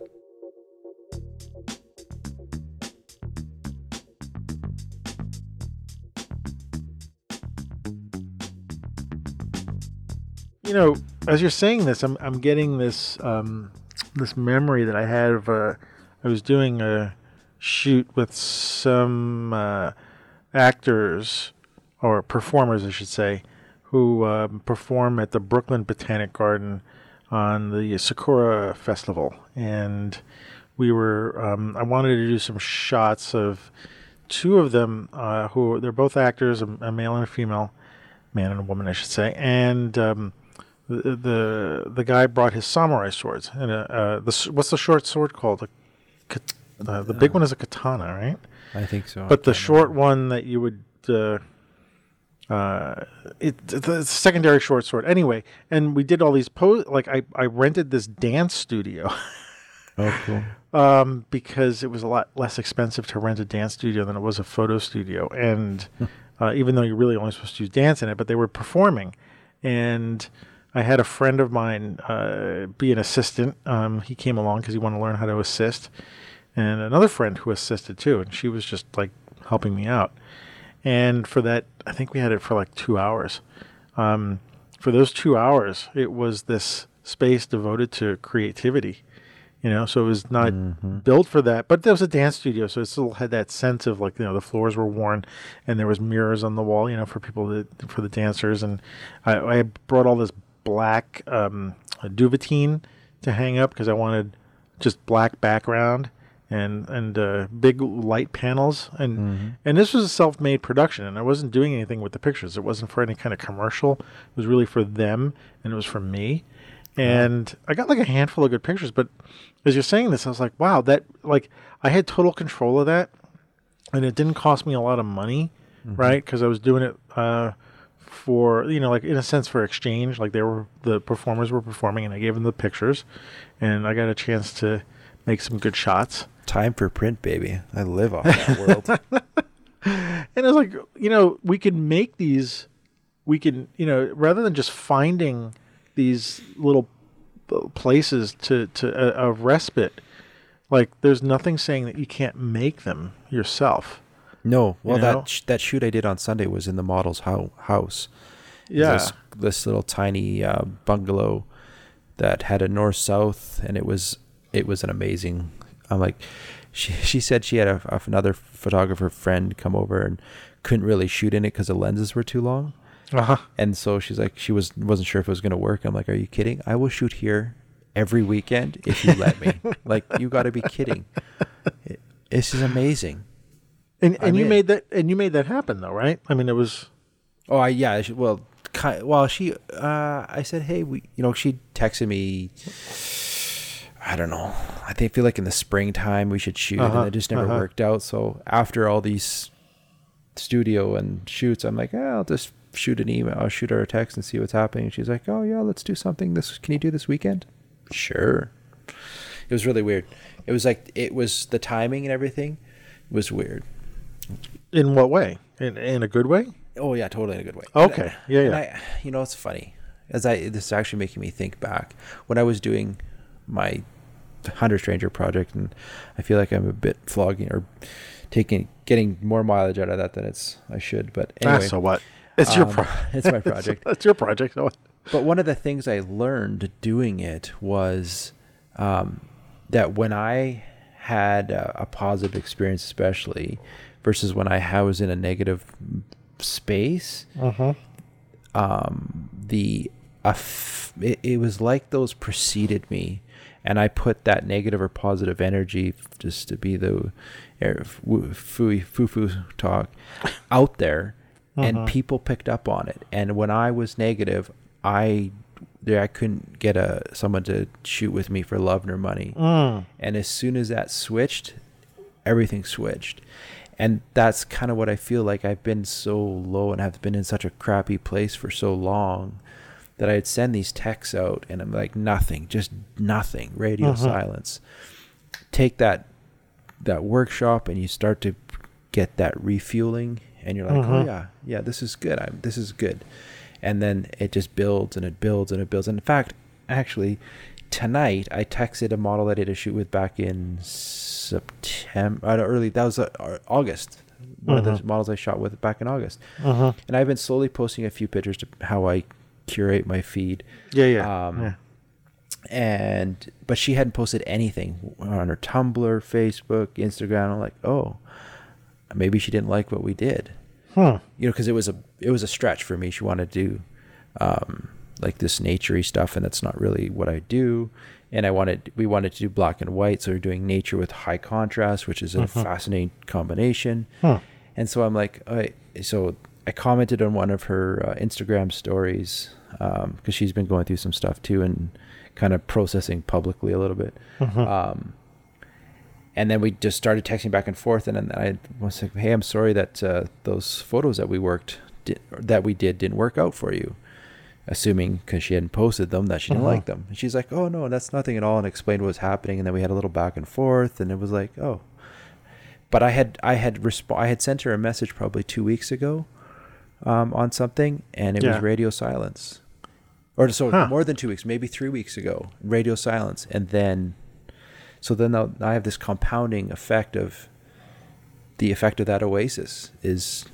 Speaker 1: you know, as you're saying this, I'm I'm getting this um, this memory that I had of uh, I was doing a shoot with some uh, actors or performers, I should say, who um, perform at the Brooklyn Botanic Garden on the Sakura Festival, and we were um, I wanted to do some shots of two of them uh, who they're both actors, a, a male and a female, man and a woman, I should say, and um, the, the the guy brought his samurai swords and uh, uh, the what's the short sword called? A, uh, the big one is a katana, right?
Speaker 2: I think so.
Speaker 1: But the short one that you would. Uh, it the secondary short sword. Anyway, and we did all these pose. Like I, I rented this dance studio. [laughs]
Speaker 2: Oh, cool.
Speaker 1: um, because it was a lot less expensive to rent a dance studio than it was a photo studio. And [laughs] uh, even though you're really only supposed to use dance in it, but they were performing. And I had a friend of mine uh, be an assistant. Um, he came along because he wanted to learn how to assist. And another friend who assisted too. And she was just like helping me out. And for that, I think we had it for like two hours. Um, for those two hours, it was this space devoted to creativity you know so it was not
Speaker 2: Mm-hmm.
Speaker 1: built for that but there was a dance studio so it still had that sense of like you know the floors were worn and there was mirrors on the wall you know for people that for the dancers and i, I brought all this black um duvetine to hang up because i wanted just black background and and uh, big light panels. And
Speaker 2: Mm-hmm.
Speaker 1: and this was a self-made production and i wasn't doing anything with the pictures. It wasn't for any kind of commercial. It was really for them and it was for me. And i got like a handful of good pictures but as you're saying this i was like wow that like i had total control of that and it didn't cost me a lot of money right? Because i was doing it uh, for you know like in a sense for exchange. Like they were the performers were performing and i gave them the pictures and i got a chance to make some good shots
Speaker 2: Time for print, baby. I live off that world. [laughs]
Speaker 1: and I was like, you know, we can make these, we can, you know, rather than just finding these little uh, places to to a, a respite, like there's nothing saying that you can't make them yourself.
Speaker 2: No, well,
Speaker 1: You know?
Speaker 2: that sh- that shoot I did on Sunday was in the model's hou- house.
Speaker 1: Yeah,
Speaker 2: this, this little tiny uh, bungalow that had a north south, and it was it was an amazing. I'm like, she she said she had a, a- another photographer friend come over and couldn't really shoot in it because the lenses were too long,
Speaker 1: uh-huh.
Speaker 2: and so she's like she was wasn't sure if it was gonna work. I'm like, are you kidding? I will shoot here every weekend if you let me. [laughs] like you got to be kidding. It, this is amazing.
Speaker 1: and
Speaker 2: I'm
Speaker 1: and you
Speaker 2: in.
Speaker 1: made that and you made that happen though, right? I mean, it was
Speaker 2: Oh, I, yeah. Well, ki well, she. Uh, I said, hey, we. You know, she texted me. I don't know. I think feel like in the springtime we should shoot,
Speaker 1: Uh-huh,
Speaker 2: and it just never
Speaker 1: uh-huh.
Speaker 2: worked out. So after all these studio and shoots, I'm like, eh, I'll just shoot an email. I'll shoot her a text and see what's happening. And she's like, oh yeah, let's do something. This can you do this weekend? Sure. It was really weird. It was like it was the timing and everything was weird.
Speaker 1: in what way? In in a good way?
Speaker 2: Oh yeah, totally in a good way.
Speaker 1: Okay.
Speaker 2: I-
Speaker 1: Yeah, yeah.
Speaker 2: I, you know, it's funny as I this is actually making me think back when I was doing my Hunter Stranger project, and I feel like I'm a bit flogging or taking getting more mileage out of that than it's I should. But
Speaker 1: Ah,
Speaker 2: anyway,
Speaker 1: so what? It's your
Speaker 2: um,
Speaker 1: pro- [laughs]
Speaker 2: it's my [laughs] project.
Speaker 1: it's your project. So what? [laughs]
Speaker 2: But one of the things I learned doing it was um, that when I had a, a positive experience, especially versus when I ha- was in a negative space,
Speaker 1: Uh-huh.
Speaker 2: um, the aff- it, it was like those preceded me, and I put that negative or positive energy just to be the foo foo foo talk out there,
Speaker 1: Uh-huh.
Speaker 2: and people picked up on it. And when I was negative, I there I couldn't get a someone to shoot with me for love nor money.
Speaker 1: Mm.
Speaker 2: And as soon as that switched, everything switched. And that's kind of what I feel like I've been so low and have been in such a crappy place for so long that I'd send these texts out and I'm like nothing, just nothing, radio
Speaker 1: Mhm.
Speaker 2: silence. Take that that workshop and you start to get that refueling and you're like,
Speaker 1: Mhm.
Speaker 2: "Oh yeah, yeah, this is good. I'm this is good." And then it just builds and it builds and it builds. And in fact, actually, tonight I texted a model I did a shoot with back in September, uh, early that was uh, August. One of
Speaker 1: Mhm.
Speaker 2: the models I shot with back in August,
Speaker 1: Uh-huh.
Speaker 2: and I've been slowly posting a few pictures to how I curate my feed.
Speaker 1: Yeah, yeah.
Speaker 2: Um,
Speaker 1: yeah.
Speaker 2: And but she hadn't posted anything on her Tumblr, Facebook, Instagram. I'm like, oh, maybe she didn't like what we did
Speaker 1: Huh.
Speaker 2: you know, because it was a it was a stretch for me. She wanted to do um, like this naturey stuff, and that's not really what I do. And I wanted we wanted to do black and white, so we're doing nature with high contrast, which is a
Speaker 1: Mhm.
Speaker 2: fascinating combination.
Speaker 1: Huh.
Speaker 2: And so I'm like, I so I commented on one of her uh, Instagram stories because she's been going through some stuff too, and kind of processing publicly a little bit.
Speaker 1: Mhm.
Speaker 2: Um, and then we just started texting back and forth, and then I was like, "Hey, I'm sorry that uh, those photos that we worked did, that we did didn't work out for you." Assuming because she hadn't posted them that she didn't
Speaker 1: Mhm.
Speaker 2: like them, and she's like, "Oh no, that's nothing at all," and explained what was happening, and then we had a little back and forth, and it was like, "Oh." But I had I had resp- I had sent her a message probably two weeks ago, um, on something, and it
Speaker 1: Yeah.
Speaker 2: was radio silence, or so
Speaker 1: Huh.
Speaker 2: more than two weeks, maybe three weeks ago, radio silence, and then so then I'll- have this compounding effect of the effect of that oasis is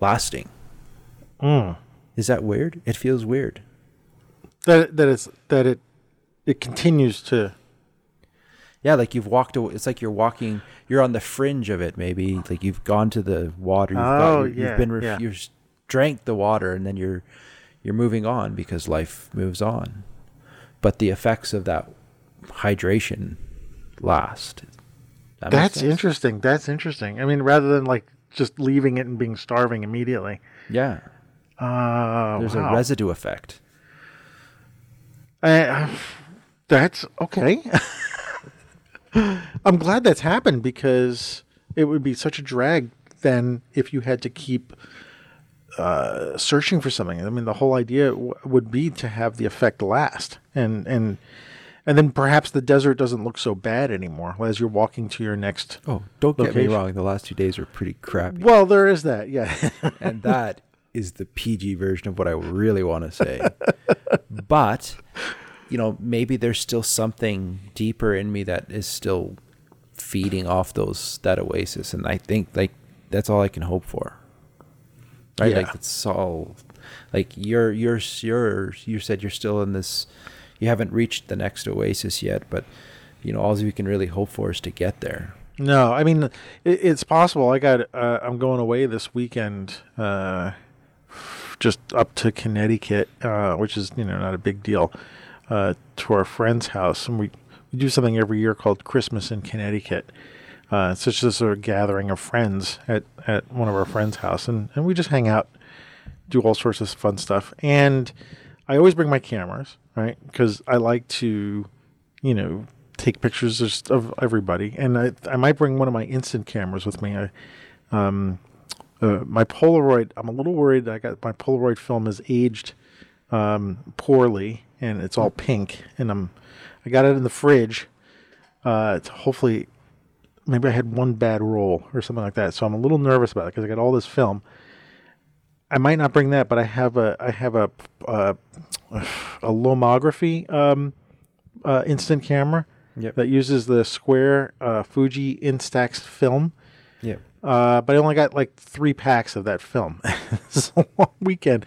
Speaker 2: lasting.
Speaker 1: Mm.
Speaker 2: Is that weird? It feels weird.
Speaker 1: That that it's that it it continues to.
Speaker 2: Yeah, like you've walked away. It's like you're walking. You're on the fringe of it. Maybe like you've gone to the water. You've,
Speaker 1: Oh,
Speaker 2: got,
Speaker 1: yeah,
Speaker 2: you've been. Ref-
Speaker 1: yeah.
Speaker 2: You've drank the water, and then you're you're moving on because life moves on. But the effects of that hydration last. That
Speaker 1: That's interesting. That's interesting. I mean, rather than like just leaving it and being starving immediately.
Speaker 2: Yeah,
Speaker 1: Uh,
Speaker 2: there's
Speaker 1: wow.
Speaker 2: a residue effect.
Speaker 1: Uh, that's okay. [laughs] I'm glad that's happened because it would be such a drag then if you had to keep uh, searching for something. I mean, the whole idea w- would be to have the effect last, and and and then perhaps the desert doesn't look so bad anymore as you're walking to your next.
Speaker 2: Oh, don't get me wrong. The last two days were pretty crappy.
Speaker 1: Well, there is that, yeah. [laughs]
Speaker 2: and that is the PG version of what I really want to say. [laughs] but, you know, maybe there's still something deeper in me that is still feeding off those that oasis, and I think like that's all I can hope for. Right?
Speaker 1: Yeah.
Speaker 2: Like it's all like you're you're you're you said you're still in this. You haven't reached the next oasis yet, but you know all you can really hope for is to get there.
Speaker 1: No, I mean it, it's possible. I got. Uh, I'm going away this weekend, uh, just up to Connecticut, uh, which is you know not a big deal, uh, to our friend's house, and we we do something every year called Christmas in Connecticut. Uh, it's just a sort of gathering of friends at at one of our friends' house, and and we just hang out, do all sorts of fun stuff, and I always bring my cameras, right? Because I like to, you know, take pictures just of everybody, and I I might bring one of my instant cameras with me. I, um, uh, my Polaroid. I'm a little worried. That I got my Polaroid film is aged um, poorly, and it's all pink, and I'm I got it in the fridge. Uh, to hopefully, maybe I had one bad roll or something like that. So I'm a little nervous about it because I got all this film. I might not bring that, but I have a I have a uh, a lomography um, uh, instant camera,
Speaker 2: Yep.
Speaker 1: that uses the square uh, Fuji Instax film.
Speaker 2: Yeah.
Speaker 1: Uh, but I only got like three packs of that film. it's a long weekend.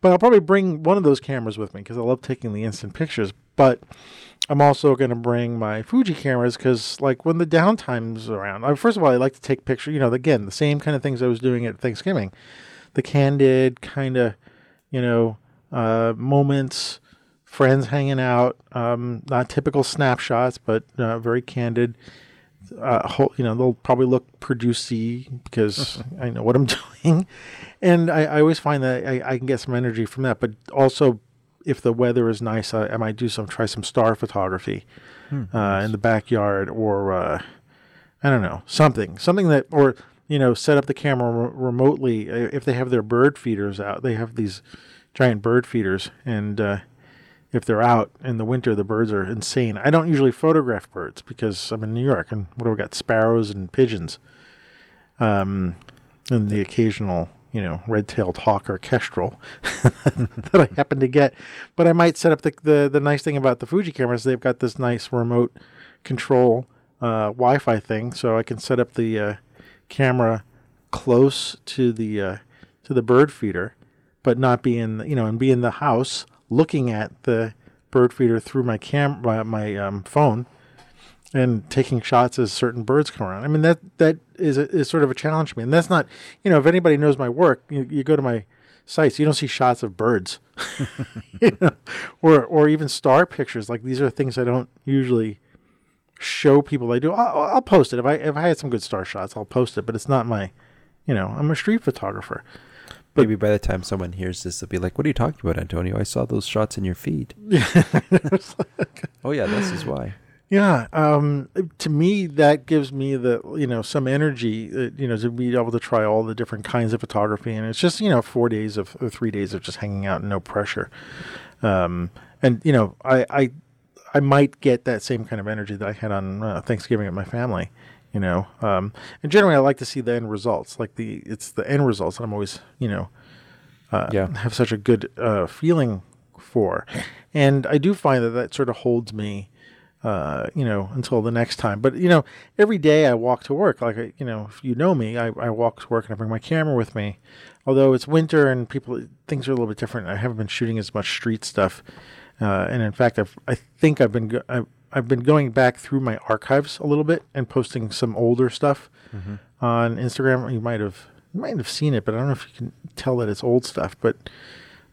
Speaker 1: But I'll probably bring one of those cameras with me because I love taking the instant pictures. But I'm also going to bring my Fuji cameras because, like, when the downtime's around, I, first of all, I like to take pictures. You know, again, the same kind of things I was doing at Thanksgiving, the candid kind of, you know, uh, moments, friends hanging out, um, not typical snapshots, but uh, very candid. Uh, whole, you know, they'll probably look producey because I know what I'm [laughs] doing, and I, I always find that I, I can get some energy from that. But also, if the weather is nice, I, I might do some try some star photography uh, in the backyard, or uh, I don't know something, something that, or you know, set up the camera re- remotely. If they have their bird feeders out, they have these giant bird feeders, and uh, if they're out in the winter, the birds are insane. I don't usually photograph birds because I'm in New York, and what do we got? Sparrows and pigeons, um, and the occasional, you know, red-tailed hawk or kestrel [laughs] that I happen to get. But I might set up the, the the nice thing about the Fuji cameras. They've got this nice remote control uh, Wi-Fi thing, so I can set up the uh, camera close to the uh, to the bird feeder, but not be in you know and be in the house looking at the bird feeder through my cam my, my um, phone and taking shots as certain birds come around. I mean that that is a, is sort of a challenge to me, and that's not you know if anybody knows my work, you, you go to my sites, you don't see shots of birds, [laughs] you know, or or even star pictures. Like these are things I don't usually show people. I do. I'll, I'll post it if I if I had some good star shots, I'll post it. But it's not my, you know, I'm a street photographer.
Speaker 2: Maybe by the time someone hears this, they'll be like, "What are you talking about, Antonio? I saw those shots in your feed." [laughs] [laughs] oh yeah, this is why.
Speaker 1: Yeah, um, to me that gives me the you know some energy, uh, you know, to be able to try all the different kinds of photography, and it's just you know four days of or three days of just hanging out and no pressure, um, and you know I I I might get that same kind of energy that I had on uh, Thanksgiving at my family, you know, um, and generally I like to see the end results, like the it's the end results that I'm always you know uh,
Speaker 2: Yeah.
Speaker 1: have such a good uh, feeling for, and I do find that that sort of holds me uh, you know, until the next time. But you know, every day I walk to work. Like I, you know, if you know me, I, I walk to work and I bring my camera with me. Although it's winter and people things are a little bit different. I haven't been shooting as much street stuff, uh, and in fact, I've I think I've been go- I've, I've been going back through my archives a little bit and posting some older stuff on Instagram. You might have you might have seen it, but I don't know if you can tell that it's old stuff. But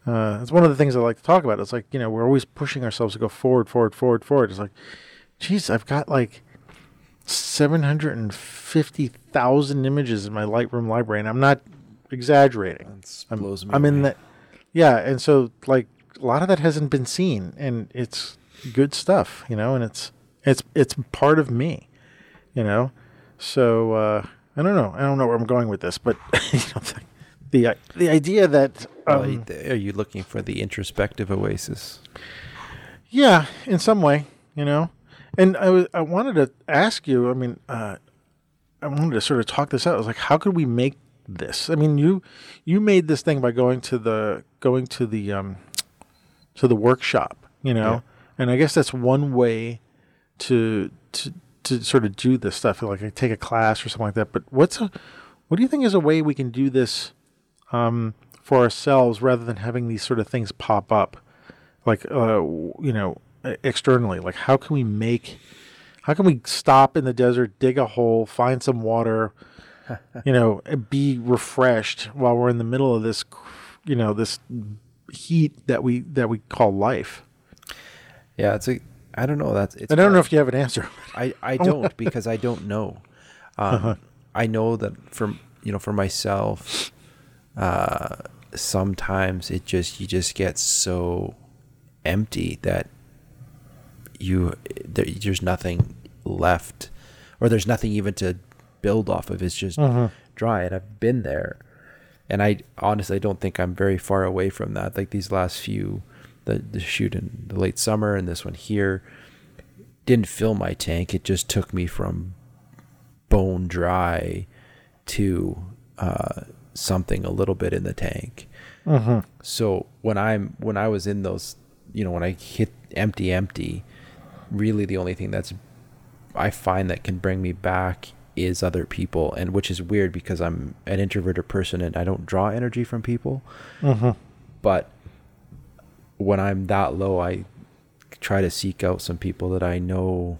Speaker 1: uh, it's one of the things I like to talk about. It's like you know we're always pushing ourselves to go forward, forward, forward, forward. It's like, geez, I've got like seven hundred and fifty thousand images in my Lightroom library, and I'm not exaggerating. I'm, I'm in that, yeah, and so like a lot of that hasn't been seen, and it's good stuff, you know, and it's it's it's part of me, you know. So uh, I don't know. I don't know where I'm going with this, but [laughs] you know, the the idea that um,
Speaker 2: are you looking for the introspective oasis?
Speaker 1: Yeah, in some way, you know. And I was I wanted to ask you. I mean, uh, I wanted to sort of talk this out. I was like, how could we make this? I mean, you you made this thing by going to the going to the um to the workshop, you know.
Speaker 2: Yeah.
Speaker 1: And I guess that's one way to to to sort of do this stuff. Like I take a class or something like that. But what's a what do you think is a way we can do this um, for ourselves rather than having these sort of things pop up? like uh you know externally like how can we make how can we stop in the desert dig a hole find some water [laughs] you know be refreshed while we're in the middle of this you know this heat that we that we call life
Speaker 2: Yeah, it's a. I don't know. That's. It's
Speaker 1: i don't know if you have an answer [laughs]
Speaker 2: I, I don't because I don't know. Um,
Speaker 1: Uh-huh.
Speaker 2: I know that for you know for myself, uh, sometimes it just you just get so empty that you there, there's nothing left, or there's nothing even to build off of. It's just dry, and I've been there, and I honestly I don't think I'm very far away from that. Like these last few, the the shoot in the late summer and this one here didn't fill my tank. It just took me from bone dry to uh, something a little bit in the tank. So when I'm when I was in those, you know, when I hit empty, empty, really the only thing that's I find that can bring me back is other people, and which is weird because I'm an introverted person and I don't draw energy from people.
Speaker 1: Mm-hmm.
Speaker 2: But when I'm that low, I try to seek out some people that I know.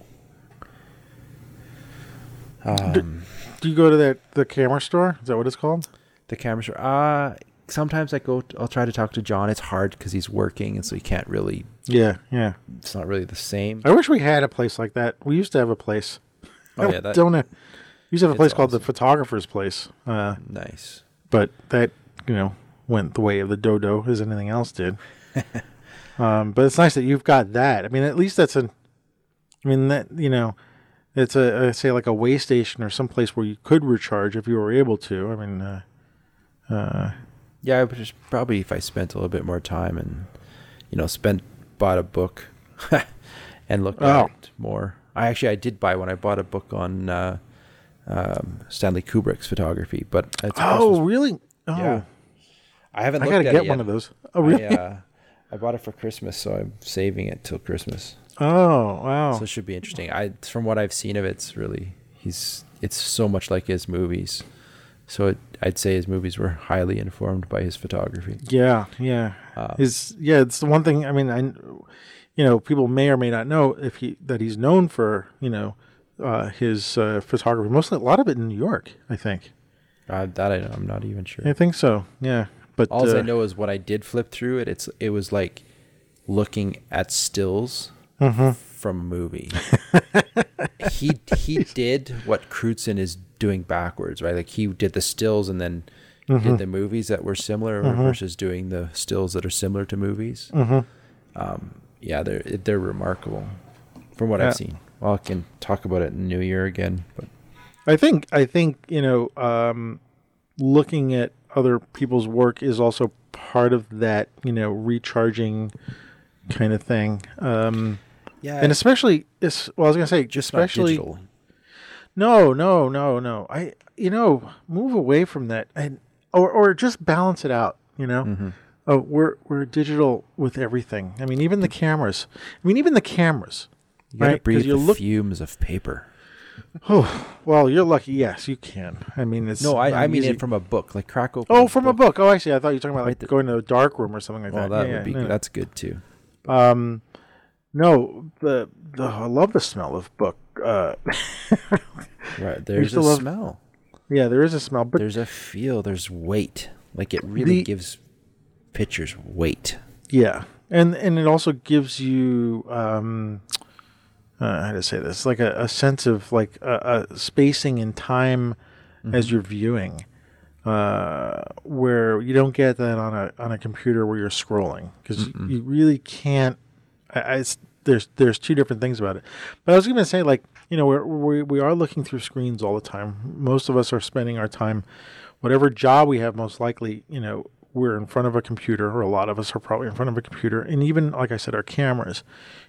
Speaker 2: Um,
Speaker 1: Do you go to that the camera store? Is that what it's called?
Speaker 2: the camera store. Uh, sometimes I go. I'll try to talk to John. It's hard because he's working, and so he can't really.
Speaker 1: Yeah, yeah.
Speaker 2: It's not really the same.
Speaker 1: I wish we had a place like that. We used to have a place.
Speaker 2: Oh
Speaker 1: I
Speaker 2: yeah, that [laughs]
Speaker 1: don't have, we used to have a place called the photographer's place. Uh,
Speaker 2: nice.
Speaker 1: but that you know went the way of the dodo as anything else did. [laughs] um, but it's nice that you've got that. I mean, at least that's a. I mean that you know, it's a, a say like a way station or some place where you could recharge if you were able to. I mean, uh, uh,
Speaker 2: Yeah, I would just probably if I spent a little bit more time and you know spent bought a book [laughs] and looked
Speaker 1: Oh.
Speaker 2: at it more. I actually I did buy one. I bought a book on uh, um, Stanley Kubrick's photography, but it's
Speaker 1: oh really? Oh,
Speaker 2: yeah. I haven't.
Speaker 1: I gotta get one of those. Oh really?
Speaker 2: I, uh, I bought it for Christmas, so I'm saving it till Christmas.
Speaker 1: oh wow.
Speaker 2: So it should be interesting. I from what I've seen of it, it's really he's it's so much like his movies. So it, I'd say his movies were highly informed by his photography.
Speaker 1: Yeah, yeah.
Speaker 2: Uh,
Speaker 1: His yeah, it's the one thing. I mean, I, you know, people may or may not know if he that he's known for you know uh, his uh, photography. Mostly a lot of it in New York, I think.
Speaker 2: uh, that I, I'm not even sure.
Speaker 1: I think so. Yeah, but
Speaker 2: All
Speaker 1: uh,
Speaker 2: I know is what I did flip through it. It's it was like looking at stills
Speaker 1: mhm.
Speaker 2: from a movie. [laughs] he he did what Crewdson is doing backwards, right? Like he did the stills and then
Speaker 1: Mhm.
Speaker 2: did the movies that were similar
Speaker 1: Mhm.
Speaker 2: versus doing the stills that are similar to movies. Um, yeah, they're they're remarkable from what
Speaker 1: Yeah.
Speaker 2: I've seen. Well, I can talk about it in New Year again, but
Speaker 1: I think I think you know, um, looking at other people's work is also part of that. You know, recharging kind of thing. Um,
Speaker 2: yeah,
Speaker 1: and especially, it's, well, I was gonna say,
Speaker 2: just
Speaker 1: especially
Speaker 2: digital.
Speaker 1: No, no, no, no. I, you know, move away from that, and or or just balance it out. You know,
Speaker 2: Mhm.
Speaker 1: oh, we're we're digital with everything. I mean, even the cameras. I mean, even the cameras.
Speaker 2: You gotta
Speaker 1: right?
Speaker 2: breathe the
Speaker 1: look-
Speaker 2: fumes of paper.
Speaker 1: Oh, well, you're lucky. Yes, you can. I mean, it's
Speaker 2: No,
Speaker 1: not
Speaker 2: I, I mean
Speaker 1: easy.
Speaker 2: it from a book, like crack open.
Speaker 1: Oh, from a book. Oh, see. I thought you were talking about like
Speaker 2: Right
Speaker 1: going to a dark room or something like
Speaker 2: Well,
Speaker 1: that.
Speaker 2: that
Speaker 1: Yeah,
Speaker 2: would be
Speaker 1: yeah,
Speaker 2: that's good too.
Speaker 1: Um, no, the the I love the smell of book. Uh, [laughs]
Speaker 2: Right, there's a
Speaker 1: love-
Speaker 2: smell.
Speaker 1: yeah, there is a smell, but
Speaker 2: there's a feel. There's weight. Like it really
Speaker 1: The-
Speaker 2: gives pictures weight.
Speaker 1: Yeah, and and it also gives you um, uh, how to say this, like a, a sense of like a, a spacing in time as you're viewing, uh, where you don't get that on a on a computer where you're scrolling because you really can't. I, I it's- there's there's two different things about it, but I was going to say like you know we're, we we are looking through screens all the time. Most of us are spending our time, whatever job we have, most likely you know we're in front of a computer, or a lot of us are probably in front of a computer, and even like I said, our cameras.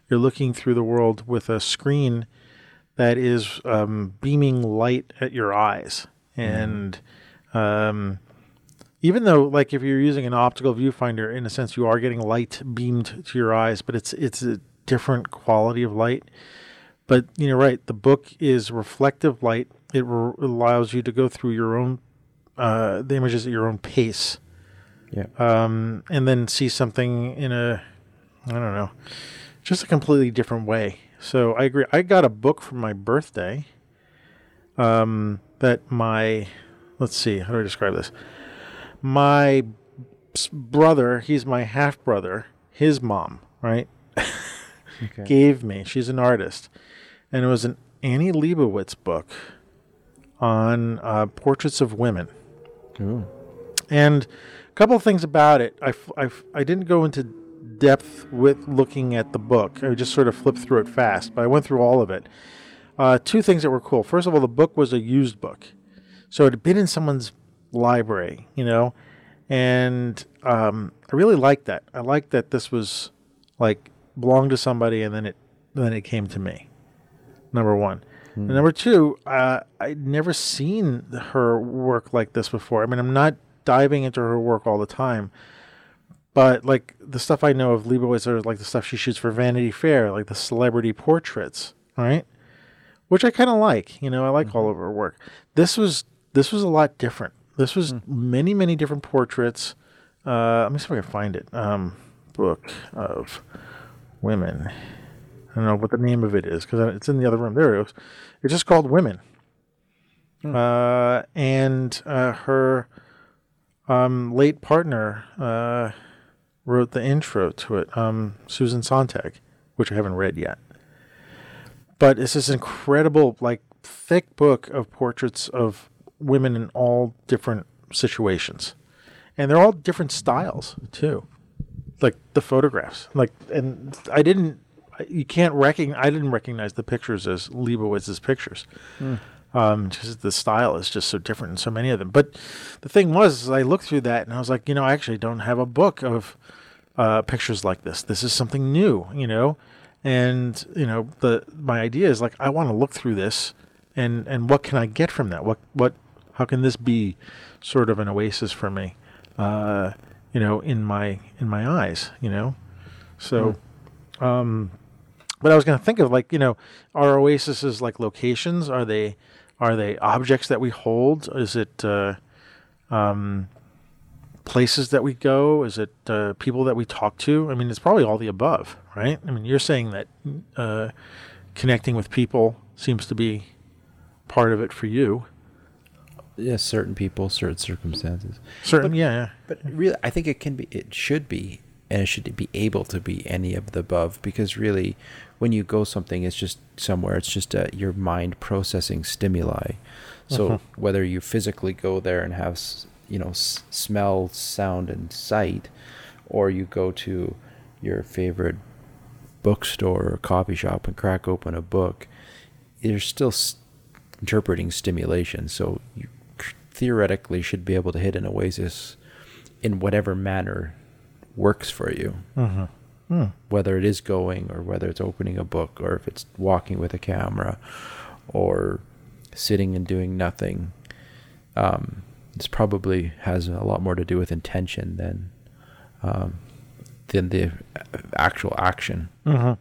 Speaker 1: You're looking through the world with a screen that is um, beaming light at your eyes, and um, even though like if you're using an optical viewfinder, in a sense, you are getting light beamed to your eyes, but it's it's a different quality of light. But you know, right? The book is reflective light. It re- allows you to go through your own uh, the images at your own pace
Speaker 2: Yeah.
Speaker 1: um, and then see something in a, I don't know, just a completely different way. So I agree. I got a book for my birthday. Um, that my, let's see, how do I describe this? My brother, he's my half brother. His mom, right,
Speaker 2: Okay. [laughs]
Speaker 1: gave me. She's an artist, and it was an Annie Leibovitz book on uh, portraits of women.
Speaker 2: Ooh.
Speaker 1: And a couple of things about it. I, I, I didn't go into depth with looking at the book. I just sort of flipped through it fast, but I went through all of it. Uh, two things that were cool. First of all, the book was a used book. So it had been in someone's library, you know? And um, I really liked that. I liked that this was like belonged to somebody and then it then it came to me. Number one. And number two, uh, I'd never seen her work like this before. I mean, I'm not diving into her work all the time, but like the stuff I know of Leibovitz are like the stuff she shoots for Vanity Fair, like the celebrity portraits, right? which I kind of like. You know, I like all of her work. This was this was a lot different. This was many many different portraits. Uh, let me see if I can find it. Um, book of women. I don't know what the name of it is because it's in the other room. There it is. It's just called Women. Uh, and uh, her um, late partner uh, wrote the intro to it, um, Susan Sontag, which I haven't read yet. But it's this incredible, like, thick book of portraits of women in all different situations. And they're all different styles, too. Like the photographs. Like, and I didn't, you can't recognize, I didn't recognize the pictures as Leibovitz's pictures. Um, just the style is just so different in so many of them. But the thing was, I looked through that and I was like, you know, I actually don't have a book of uh, pictures like this. This is something new, you know. And you know, the my idea is like, I want to look through this, and and what can I get from that? What what how can this be sort of an oasis for me? Uh, you know, in my in my eyes, you know. So, um, but I was going to think of like you know, are oases like locations? Are they are they objects that we hold? Is it uh, um, places that we go? Is it uh, people that we talk to? I mean, it's probably all the above, right? I mean, you're saying that uh, connecting with people seems to be part of it for you.
Speaker 2: Yes, certain people, certain circumstances.
Speaker 1: Certain, yeah, yeah.
Speaker 2: But really, I think it can be, it should be, and it should be able to be any of the above because really, when you go something, it's just somewhere, it's just uh your mind processing stimuli. So
Speaker 1: Mhm.
Speaker 2: whether you physically go there and have, you know, s- smell, sound, and sight, or you go to your favorite bookstore or coffee shop and crack open a book, you're still s- interpreting stimulation. So you c- theoretically should be able to hit an oasis in whatever manner works for you,
Speaker 1: Mm-hmm. Hmm.
Speaker 2: whether it is going or whether it's opening a book or if it's walking with a camera or sitting and doing nothing. Um, this probably has a lot more to do with intention than um, than the actual action.
Speaker 1: Mm-hmm.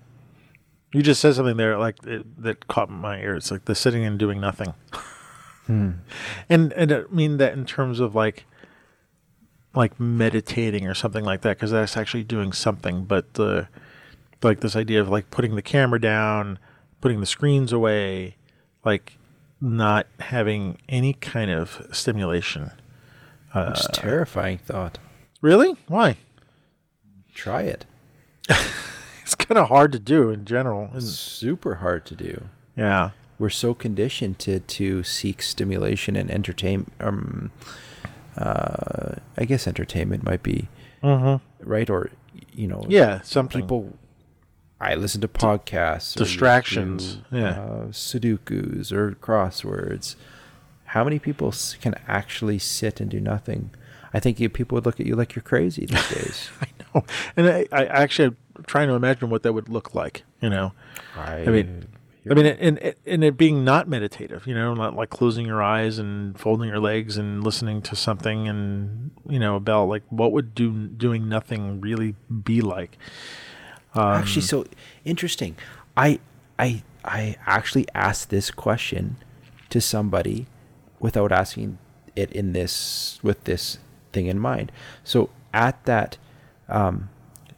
Speaker 1: You just said something there like it, that caught my ear. It's like the sitting and doing nothing. [laughs]
Speaker 2: Hmm.
Speaker 1: and and I mean that in terms of like like meditating or something like that because that's actually doing something but uh, like this idea of like putting the camera down putting the screens away like not having any kind of stimulation
Speaker 2: It's a terrifying thought.
Speaker 1: really why
Speaker 2: Try it. [laughs]
Speaker 1: it's kind of hard to do in general
Speaker 2: It's super hard to do.
Speaker 1: yeah
Speaker 2: we're so conditioned to to seek stimulation and entertain um uh i guess entertainment might be
Speaker 1: mm-hmm.
Speaker 2: right or you know
Speaker 1: yeah some
Speaker 2: people i listen to podcasts
Speaker 1: distractions,
Speaker 2: do,
Speaker 1: yeah.
Speaker 2: uh, sudokus or crosswords how many people can actually sit and do nothing i think you, people would look at you like you're crazy [laughs] these days
Speaker 1: I know, and I, I actually am trying to imagine what that would look like. You know,
Speaker 2: I,
Speaker 1: I mean, I mean, and and- and it being not meditative. You know, not like closing your eyes and folding your legs and listening to something, and you know, about like what would do doing nothing really be like? Um,
Speaker 2: actually so interesting. I i i actually asked this question to somebody without asking it in this with this thing in mind. So at that um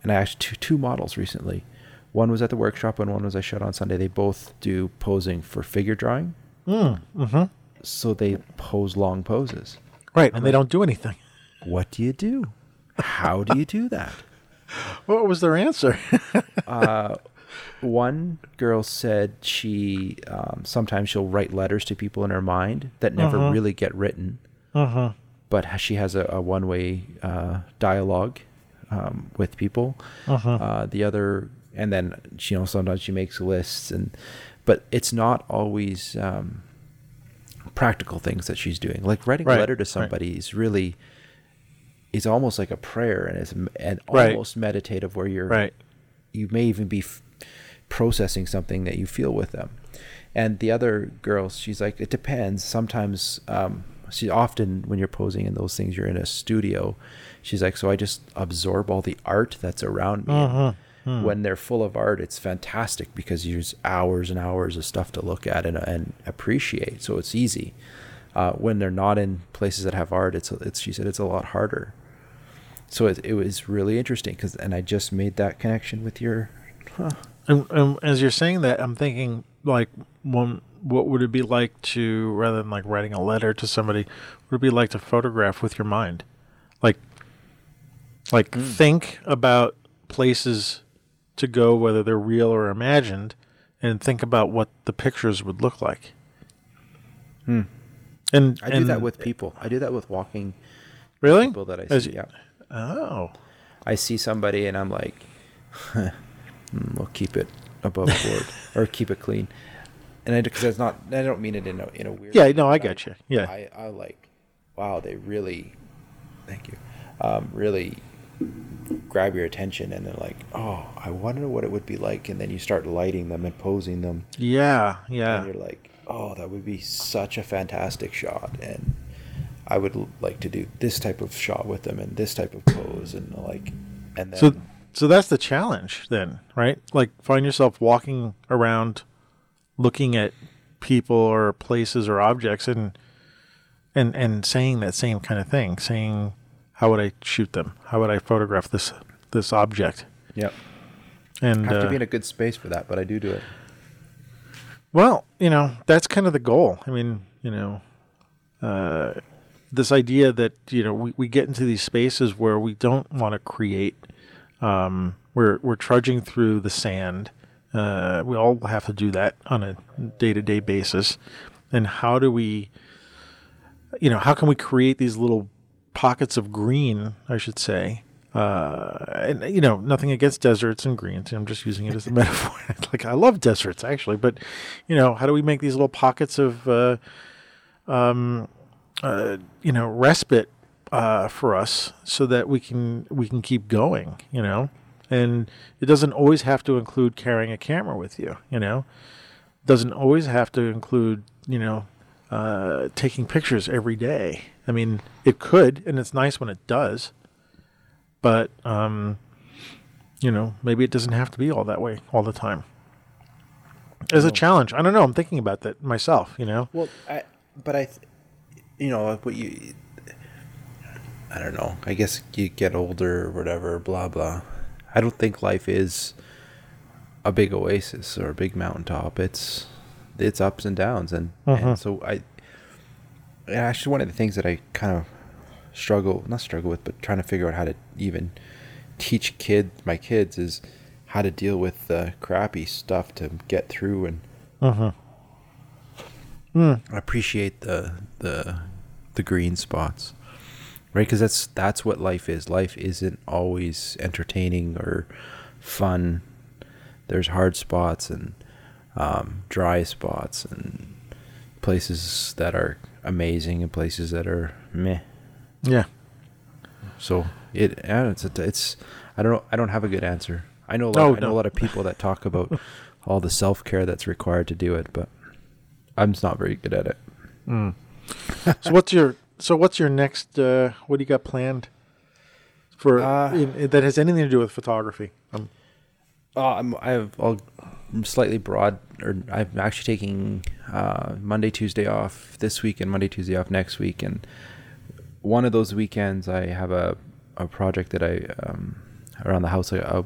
Speaker 2: and i asked two two models recently. One was at the workshop and one was i shot on sunday. They both do posing for figure drawing.
Speaker 1: Mm, hmm
Speaker 2: so they pose long poses.
Speaker 1: Right, and they don't do anything.
Speaker 2: what do you do? How do you do that
Speaker 1: What was their answer? [laughs]
Speaker 2: uh, one girl said she um, sometimes she'll write letters to people in her mind that never
Speaker 1: Uh-huh.
Speaker 2: really get written,
Speaker 1: uh-huh.
Speaker 2: but she has a, a one-way uh, dialogue um, with people.
Speaker 1: Uh-huh.
Speaker 2: Uh, the other, and then you know sometimes she makes lists, and but it's not always um, practical things that she's doing. Like writing
Speaker 1: Right,
Speaker 2: a letter to
Speaker 1: right.
Speaker 2: somebody is really is almost like a prayer, and it's and
Speaker 1: Right.
Speaker 2: almost meditative, where you're
Speaker 1: Right.
Speaker 2: you may even be f- processing something that you feel with them. And the other girl, she's like, it depends. Sometimes, um, she often when you're posing in those things, you're in a studio. She's like, so I just absorb all the art that's around me.
Speaker 1: Uh-huh.
Speaker 2: when they're full of art, it's fantastic because there's hours and hours of stuff to look at and, and appreciate. So it's easy. Uh, when they're not in places that have art, it's it's she said it's a lot harder. So it, it was really interesting because and I just made that connection with your. Huh.
Speaker 1: And, and as you're saying that, I'm thinking like, one, what would it be like to rather than like writing a letter to somebody, would it be like to photograph with your mind, like, like think about places to go, whether they're real or imagined, and think about what the pictures would look like.
Speaker 2: Hmm.
Speaker 1: And
Speaker 2: I do
Speaker 1: and-
Speaker 2: that with people. I do that with walking
Speaker 1: really
Speaker 2: people that I see.
Speaker 1: you-
Speaker 2: Yeah.
Speaker 1: Oh,
Speaker 2: I see somebody and I'm like, [laughs] "Hmm, we'll keep it above board or keep it clean. And I because that's not. I don't mean it in a in a weird.
Speaker 1: Yeah,
Speaker 2: way,
Speaker 1: no, I
Speaker 2: got
Speaker 1: get you. Yeah.
Speaker 2: I I like, wow, they really, thank you, um, really grab your attention and they're like, oh, I wonder what it would be like, and then you start lighting them and posing them,
Speaker 1: yeah, yeah.
Speaker 2: and you're like, oh, that would be such a fantastic shot, and I would like to do this type of shot with them and this type of pose, and like, and then.
Speaker 1: So, so that's the challenge then, right? Like, find yourself walking around, looking at people or places or objects, and and and saying that same kind of thing. Saying, "How would I shoot them? How would I photograph this this object?"
Speaker 2: Yep.
Speaker 1: And
Speaker 2: I have to
Speaker 1: uh,
Speaker 2: be in a good space for that, but I do do it.
Speaker 1: Well, you know, that's kind of the goal. I mean, you know, uh, this idea that, you know, we, we get into these spaces where we don't want to create. Um, we're, we're trudging through the sand. Uh, we all have to do that on a day to day basis. And how do we, you know, how can we create these little pockets of green, I should say? Uh, and you know, nothing against deserts and greens. I'm just using it as a [laughs] metaphor. [laughs] like I love deserts actually, but you know, how do we make these little pockets of, uh, um, uh, you know, respite uh, for us so that we can we can keep going. You know, and it doesn't always have to include carrying a camera with you. You know, doesn't always have to include you know uh, taking pictures every day. I mean, it could, and it's nice when it does. But um, you know, maybe it doesn't have to be all that way all the time. As a challenge, I don't know. I'm thinking about that myself. You know,
Speaker 2: Well, I, but I, th- you know, what you, I don't know. I guess you get older or whatever, blah blah. I don't think life is a big oasis or a big mountaintop. It's it's ups and downs, and,
Speaker 1: Mhm.
Speaker 2: and so I. and Actually, one of the things that I kind of struggle, not struggle with, but trying to figure out how to even teach kid my kids is how to deal with the crappy stuff to get through and
Speaker 1: uh-huh. Mm.
Speaker 2: appreciate the the the green spots right because that's that's what life is life isn't always entertaining or fun there's hard spots and um, dry spots and places that are amazing and places that are meh
Speaker 1: yeah.
Speaker 2: so it yeah, it's a, it's I don't know I don't have a good answer I know a lot,
Speaker 1: Oh,
Speaker 2: I know
Speaker 1: no.
Speaker 2: a lot of people that talk about [laughs] all the self care that's required to do it but I'm just not very good at it
Speaker 1: Mm. so what's your so what's your next? Uh, what do you got planned for
Speaker 2: Uh,
Speaker 1: in, in- that has anything to do with photography? Um,
Speaker 2: Uh, I'm I've I'll, I'm slightly broad, or I'm actually taking uh, Monday, Tuesday off this week, and Monday, Tuesday off next week. And one of those weekends, I have a a project that I um, around the house. I, I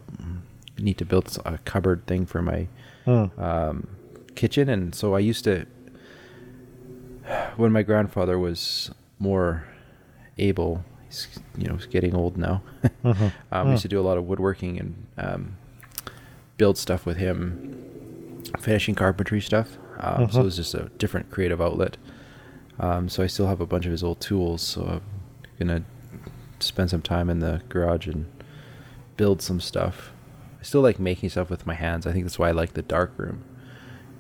Speaker 2: need to build a cupboard thing for my
Speaker 1: hmm.
Speaker 2: um, kitchen, and so I used to when my grandfather was more able. He's you know he's getting old now. [laughs]
Speaker 1: Mhm.
Speaker 2: um, we used to do a lot of woodworking and um, build stuff with him, finishing carpentry stuff. Um, So
Speaker 1: Mhm.
Speaker 2: it was just a different creative outlet. Um, so I still have a bunch of his old tools. So I'm gonna spend some time in the garage and build some stuff. I still like making stuff with my hands. I think that's why I like the dark room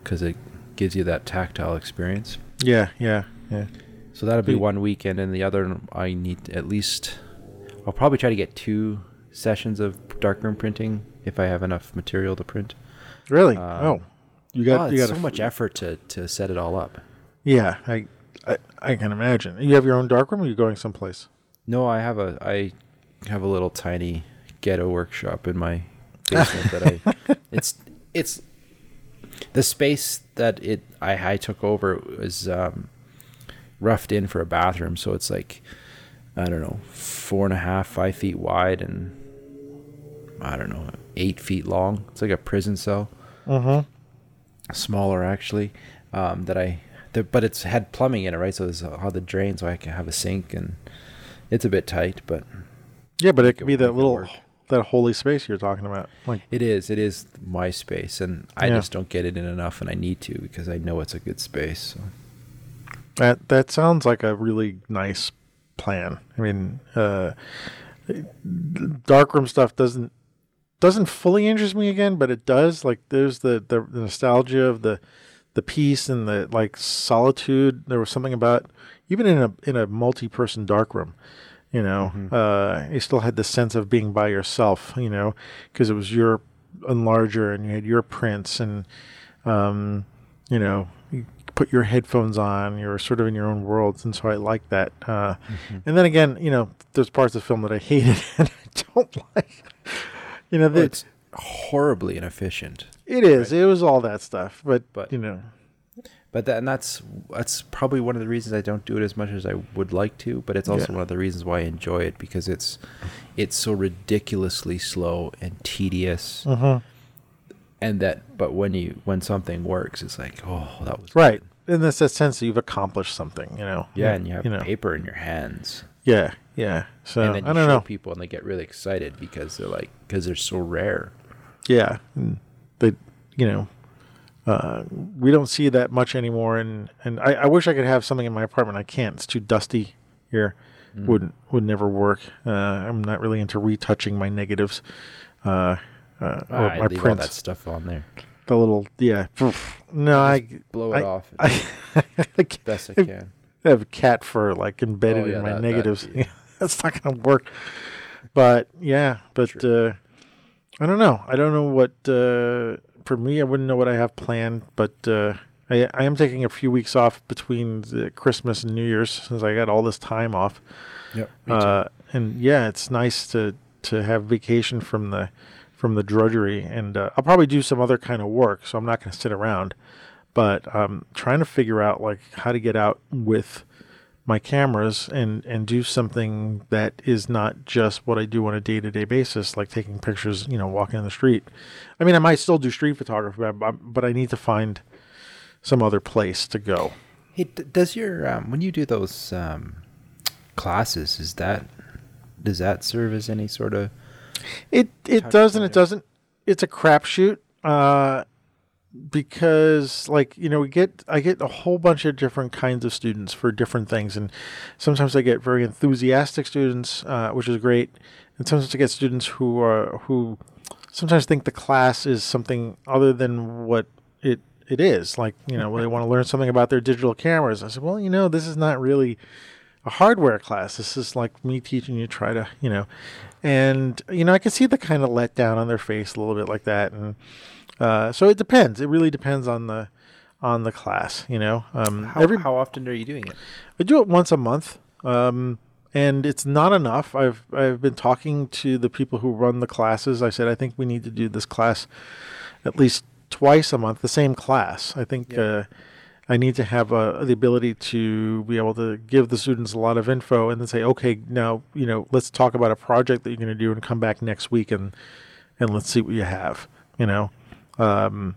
Speaker 2: because it gives you that tactile experience.
Speaker 1: Yeah, yeah, yeah.
Speaker 2: So that'll be one weekend, and the other I need at least. I'll probably try to get two sessions of darkroom printing if I have enough material to print.
Speaker 1: Really?
Speaker 2: Um,
Speaker 1: oh, you got
Speaker 2: oh,
Speaker 1: you got
Speaker 2: so much effort to to set it all up.
Speaker 1: Yeah, I, I I can imagine. You have your own darkroom, or you're going someplace?
Speaker 2: No, I have a I have a little tiny ghetto workshop in my basement that I. [laughs] It's it's the space that it I I took over was um, roughed in for a bathroom, so it's like I don't know four and a half, five feet wide, and I don't know eight feet long. It's like a prison cell.
Speaker 1: Mm-hmm.
Speaker 2: Smaller actually. Um, that I, the, but it's had plumbing in it, right? So there's all the drain, so I can have a sink, and it's a bit tight, but
Speaker 1: Yeah, but it could be that little
Speaker 2: work.
Speaker 1: That holy space you're talking about. Like
Speaker 2: It is. It is my space, and I
Speaker 1: Yeah.
Speaker 2: just don't get it in enough, and I need to because I know it's a good space. So.
Speaker 1: that that sounds like a really nice plan. I mean, uh darkroom stuff doesn't doesn't fully interest me again, but it does. Like there's the the, the nostalgia of the the peace and the like solitude. There was something about even in a in a multi-person darkroom, you know, uh, you still had the sense of being by yourself, you know, because it was your enlarger and you had your prints and um, you know, you put your headphones on, you're sort of in your own world, and so I like that. Uh, And then again, you know, there's parts of the film that I [laughs] hated and I don't like. You know,
Speaker 2: Well, it's horribly inefficient,
Speaker 1: it is. It was all that stuff, but,
Speaker 2: But-
Speaker 1: you know,
Speaker 2: but that and that's that's probably one of the reasons I don't do it as much as I would like to. But it's also
Speaker 1: Yeah.
Speaker 2: one of the reasons why I enjoy it because it's it's so ridiculously slow and tedious,
Speaker 1: mhm.
Speaker 2: and that but when you when something works, it's like oh that was
Speaker 1: right.
Speaker 2: good.
Speaker 1: And there's that sense that you've accomplished something, you know.
Speaker 2: Yeah, and you have
Speaker 1: you know.
Speaker 2: paper in your hands.
Speaker 1: Yeah, yeah. So
Speaker 2: and then you
Speaker 1: I don't
Speaker 2: show
Speaker 1: know.
Speaker 2: people and they get really excited because they're like because they're so rare.
Speaker 1: Yeah, and they, you know, uh, we don't see that much anymore. And and I, I wish I could have something in my apartment. I can't. It's too dusty here.
Speaker 2: Mm.
Speaker 1: Wouldn't would never work. Uh, I'm not really into retouching my negatives. Uh, uh, or
Speaker 2: I
Speaker 1: my
Speaker 2: leave all that stuff on there.
Speaker 1: The little yeah. No, I
Speaker 2: Blow it
Speaker 1: I,
Speaker 2: off
Speaker 1: I, [laughs] I
Speaker 2: best I can.
Speaker 1: have cat fur like embedded
Speaker 2: Oh, yeah,
Speaker 1: in my
Speaker 2: that-
Speaker 1: negatives. [laughs] That's not to work. But yeah, but uh, I don't know. I don't know what uh, for me. I wouldn't know what I have planned, but uh, I, I am taking a few weeks off between the Christmas and New Year's since I got all this time off.
Speaker 2: Yep.
Speaker 1: Uh, and yeah, it's nice to to have vacation from the from the drudgery, and uh, I'll probably do some other kind of work. So I'm not going to sit around, but I'm trying to figure out like how to get out with my cameras and and do something that is not just what I do on a day to day basis, like taking pictures, you know, walking in the street. I mean, I might still do street photography, but, but I need to find some other place to go.
Speaker 2: Hey, does your um, when you do those um, classes, is that does that serve as any sort of
Speaker 1: It it does and it doesn't. It's a crapshoot. Uh, because like you know we get I get a whole bunch of different kinds of students for different things, and sometimes I get very enthusiastic students, uh, which is great, and sometimes I get students who are who sometimes think the class is something other than what it it is. Like you know they want to learn something about their digital cameras. I said, well, you know, this is not really a hardware class. This is like me teaching you try to, you know, and you know I can see the kind of letdown on their face a little bit like that, and uh, so it depends. It really depends on the on the class. You know, um,
Speaker 2: how,
Speaker 1: every
Speaker 2: how often are you doing it?
Speaker 1: I do it once a month, um, and it's not enough. I've I've been talking to the people who run the classes. I said I think we need to do this class at least twice a month, the same class. I think
Speaker 2: Yeah.
Speaker 1: uh, I need to have uh, the ability to be able to give the students a lot of info and then say, okay, now you know, let's talk about a project that you're going to do and come back next week and and let's see what you have. You know, um,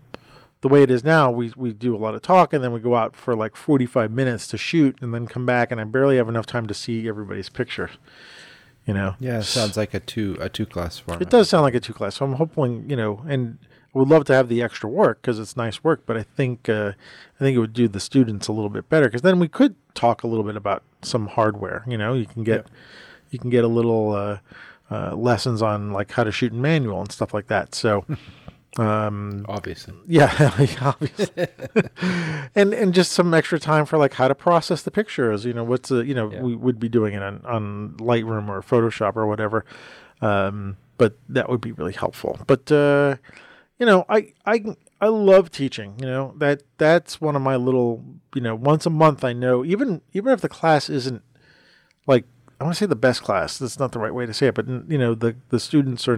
Speaker 1: the way it is now, we we do a lot of talk and then we go out for like 45 minutes to shoot and then come back and I barely have enough time to see everybody's picture. You know,
Speaker 2: Yeah, it sounds like a two a two class format.
Speaker 1: it does sound like a two class. So I'm hoping, you know, and I would love to have the extra work because it's nice work. But I think uh, I think it would do the students a little bit better because then we could talk a little bit about some hardware. You know, you can get
Speaker 2: Yep.
Speaker 1: you can get a little uh, uh, lessons on like how to shoot in manual and stuff like that. So. [laughs] Um,
Speaker 2: Obviously.
Speaker 1: yeah, [laughs] obviously. [laughs] and and just some extra time for like how to process the pictures. You know, what's the you know
Speaker 2: Yeah.
Speaker 1: we would be doing it on on Lightroom or Photoshop or whatever. Um, but that would be really helpful. But uh, you know, I I I love teaching. You know that that's one of my little you know once a month. I know even even if the class isn't like I want to say the best class. That's not the right way to say it, but you know the the students are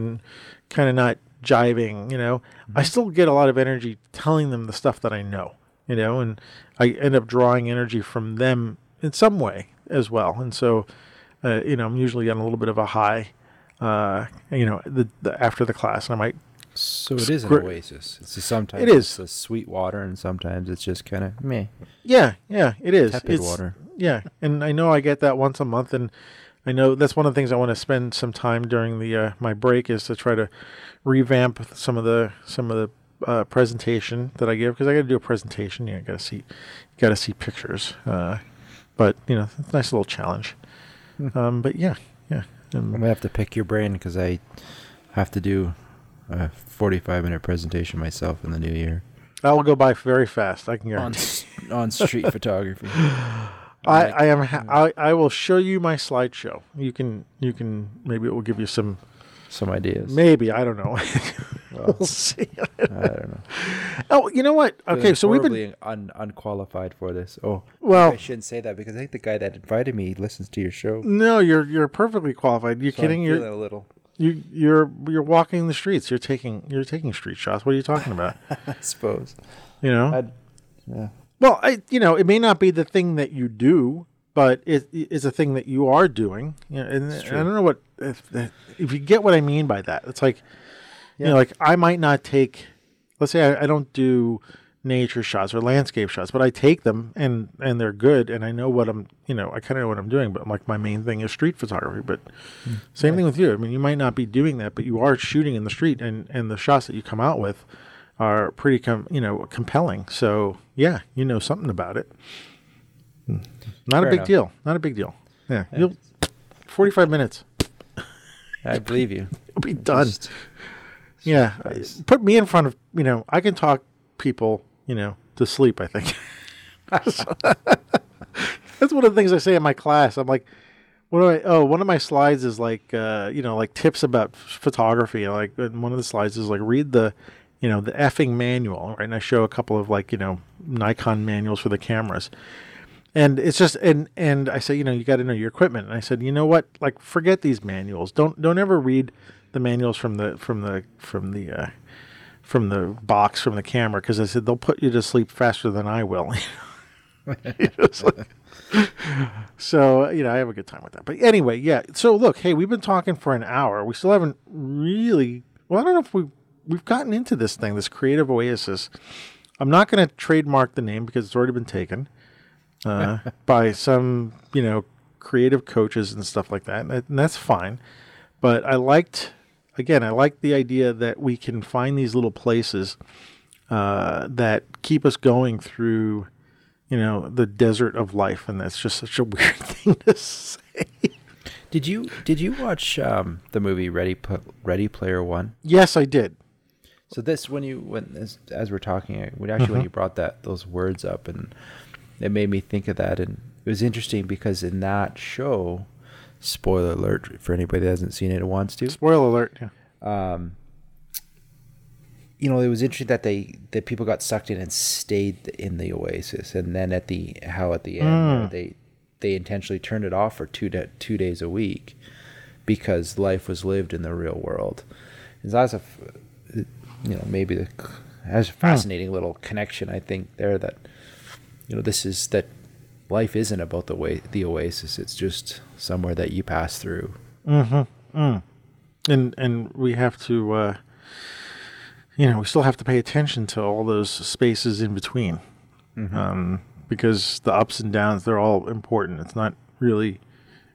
Speaker 1: kind of not jiving, you know, I still get a lot of energy telling them the stuff that I know, you know, and I end up drawing energy from them in some way as well. And so, uh, you know, I'm usually on a little bit of a high, uh, you know, the, the after the class, and I might
Speaker 2: So it is an oasis. It's sometimes
Speaker 1: It is.
Speaker 2: it's sweet water, and sometimes it's just kind of meh,
Speaker 1: Yeah, yeah, it is.
Speaker 2: tepid
Speaker 1: It's-
Speaker 2: water.
Speaker 1: Yeah, and I know I get that once a month, and I know that's one of the things I want to spend some time during the uh, my break is to try to revamp some of the some of the uh, presentation that I give because I got to do a presentation. You got to see, got to see pictures. Uh, but you know, it's a nice little challenge. Um, but yeah, yeah.
Speaker 2: I'm
Speaker 1: Um,
Speaker 2: gonna have to pick your brain because I have to do a 45 minute presentation myself in the new year
Speaker 1: That will go by very fast. I can
Speaker 2: on
Speaker 1: guarantee.
Speaker 2: s- on street [laughs] photography.
Speaker 1: I, I am. Ha- I, I will show you my slideshow. You can. You can. Maybe it will give you some.
Speaker 2: Some ideas.
Speaker 1: Maybe I don't know. [laughs]
Speaker 2: Well,
Speaker 1: we'll see.
Speaker 2: I don't know. [laughs]
Speaker 1: Oh, you know what? Okay, so we've been.
Speaker 2: un- unqualified for this. Oh,
Speaker 1: Well,
Speaker 2: I shouldn't say that because I think the guy that invited me listens to your show.
Speaker 1: no, you're you're perfectly qualified. You
Speaker 2: So
Speaker 1: kidding?
Speaker 2: I'm
Speaker 1: You're
Speaker 2: a little.
Speaker 1: you you're you're walking the streets. You're taking you're taking street shots. What are you talking about? [laughs]
Speaker 2: I suppose.
Speaker 1: You know.
Speaker 2: I'd, yeah.
Speaker 1: Well, I you know it may not be the thing that you do, but it is a thing that you are doing. You know, and I don't know what if if you get what I mean by that. It's like you know, like I might not take. Let's say I, I don't do nature shots or landscape shots, but I take them and and they're good, and I know what I'm. You know, I kind of know what I'm doing. But like my main thing is street photography. But hmm. same thing with you. I mean, you might not be doing that, but you are shooting in the street, and and the shots that you come out with are pretty com- you know compelling. So yeah, you know something about it. Hmm. Not
Speaker 2: Fair
Speaker 1: a big
Speaker 2: enough.
Speaker 1: deal. Not a big deal. Yeah, you'll forty five minutes.
Speaker 2: I believe you. [laughs]
Speaker 1: You'll be done.
Speaker 2: Just-
Speaker 1: yeah,
Speaker 2: Nice.
Speaker 1: put me in front of you know. I can talk people you know to sleep. I think [laughs] that's one of the things I say in my class. I'm like. What do I? Oh, one of my slides is like, uh, you know, like tips about f- photography. Like, and one of the slides is like, read the, you know, the effing manual, right? And I show a couple of like, you know, Nikon manuals for the cameras, and it's just, and and I say, you know, you got to know your equipment. And I said, you know what? Like, forget these manuals. Don't don't ever read the manuals from the from the from the uh, from the box from the camera because I said they'll put you to sleep faster than I will. [laughs] [laughs] So you know, I have a good time with that. But anyway, yeah. So look, hey, we've been talking for an hour. We still haven't really. Well, I don't know if we we've gotten into this thing, this creative oasis. I'm not going to trademark the name because it's already been taken uh, [laughs] by some you know creative coaches and stuff like that, and, that's fine. But I liked, again, I liked the idea that we can find these little places uh, that keep us going through you know, the desert of life, and that's just such a [laughs] weird thing to say.
Speaker 2: Did you did you watch um, the movie Ready Ready Player One?
Speaker 1: Yes, I did.
Speaker 2: So this when you when as, as we're talking, when actually when you brought that those words up, and it made me think of that, and it was interesting because in that show, spoiler alert for anybody that hasn't seen it and wants to,
Speaker 1: Spoiler alert. Yeah.
Speaker 2: um, you know, it was interesting that they that people got sucked in and stayed in the oasis, and then at the how at the end
Speaker 1: Mm.
Speaker 2: they they intentionally turned it off for two two days a week because life was lived in the real world. And that's a you know maybe the that's a fascinating little connection I think there that you know this is that life isn't about the way the oasis it's just somewhere that you pass through
Speaker 1: Mm-hmm. Mm. And and we have to, uh, you know, we still have to pay attention to all those spaces in between, um, because the ups and downs they're all important. It's not really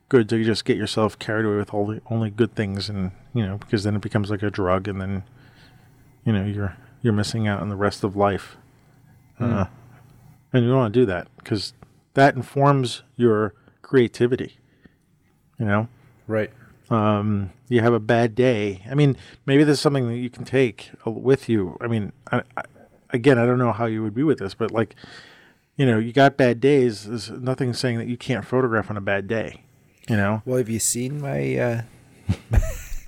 Speaker 1: good to just get yourself carried away with all the only good things, and you know, because then it becomes like a drug, and then you know you're you're missing out on the rest of life. Uh, and you don't want to do that because that informs your creativity. You know,
Speaker 2: right
Speaker 1: um, you have a bad day. I mean, maybe there's something that you can take uh, with you. I mean, I, I, again, I don't know how you would be with this, but like, you know, you got bad days. There's nothing saying that you can't photograph on a bad day. You know
Speaker 2: well have you seen my uh [laughs]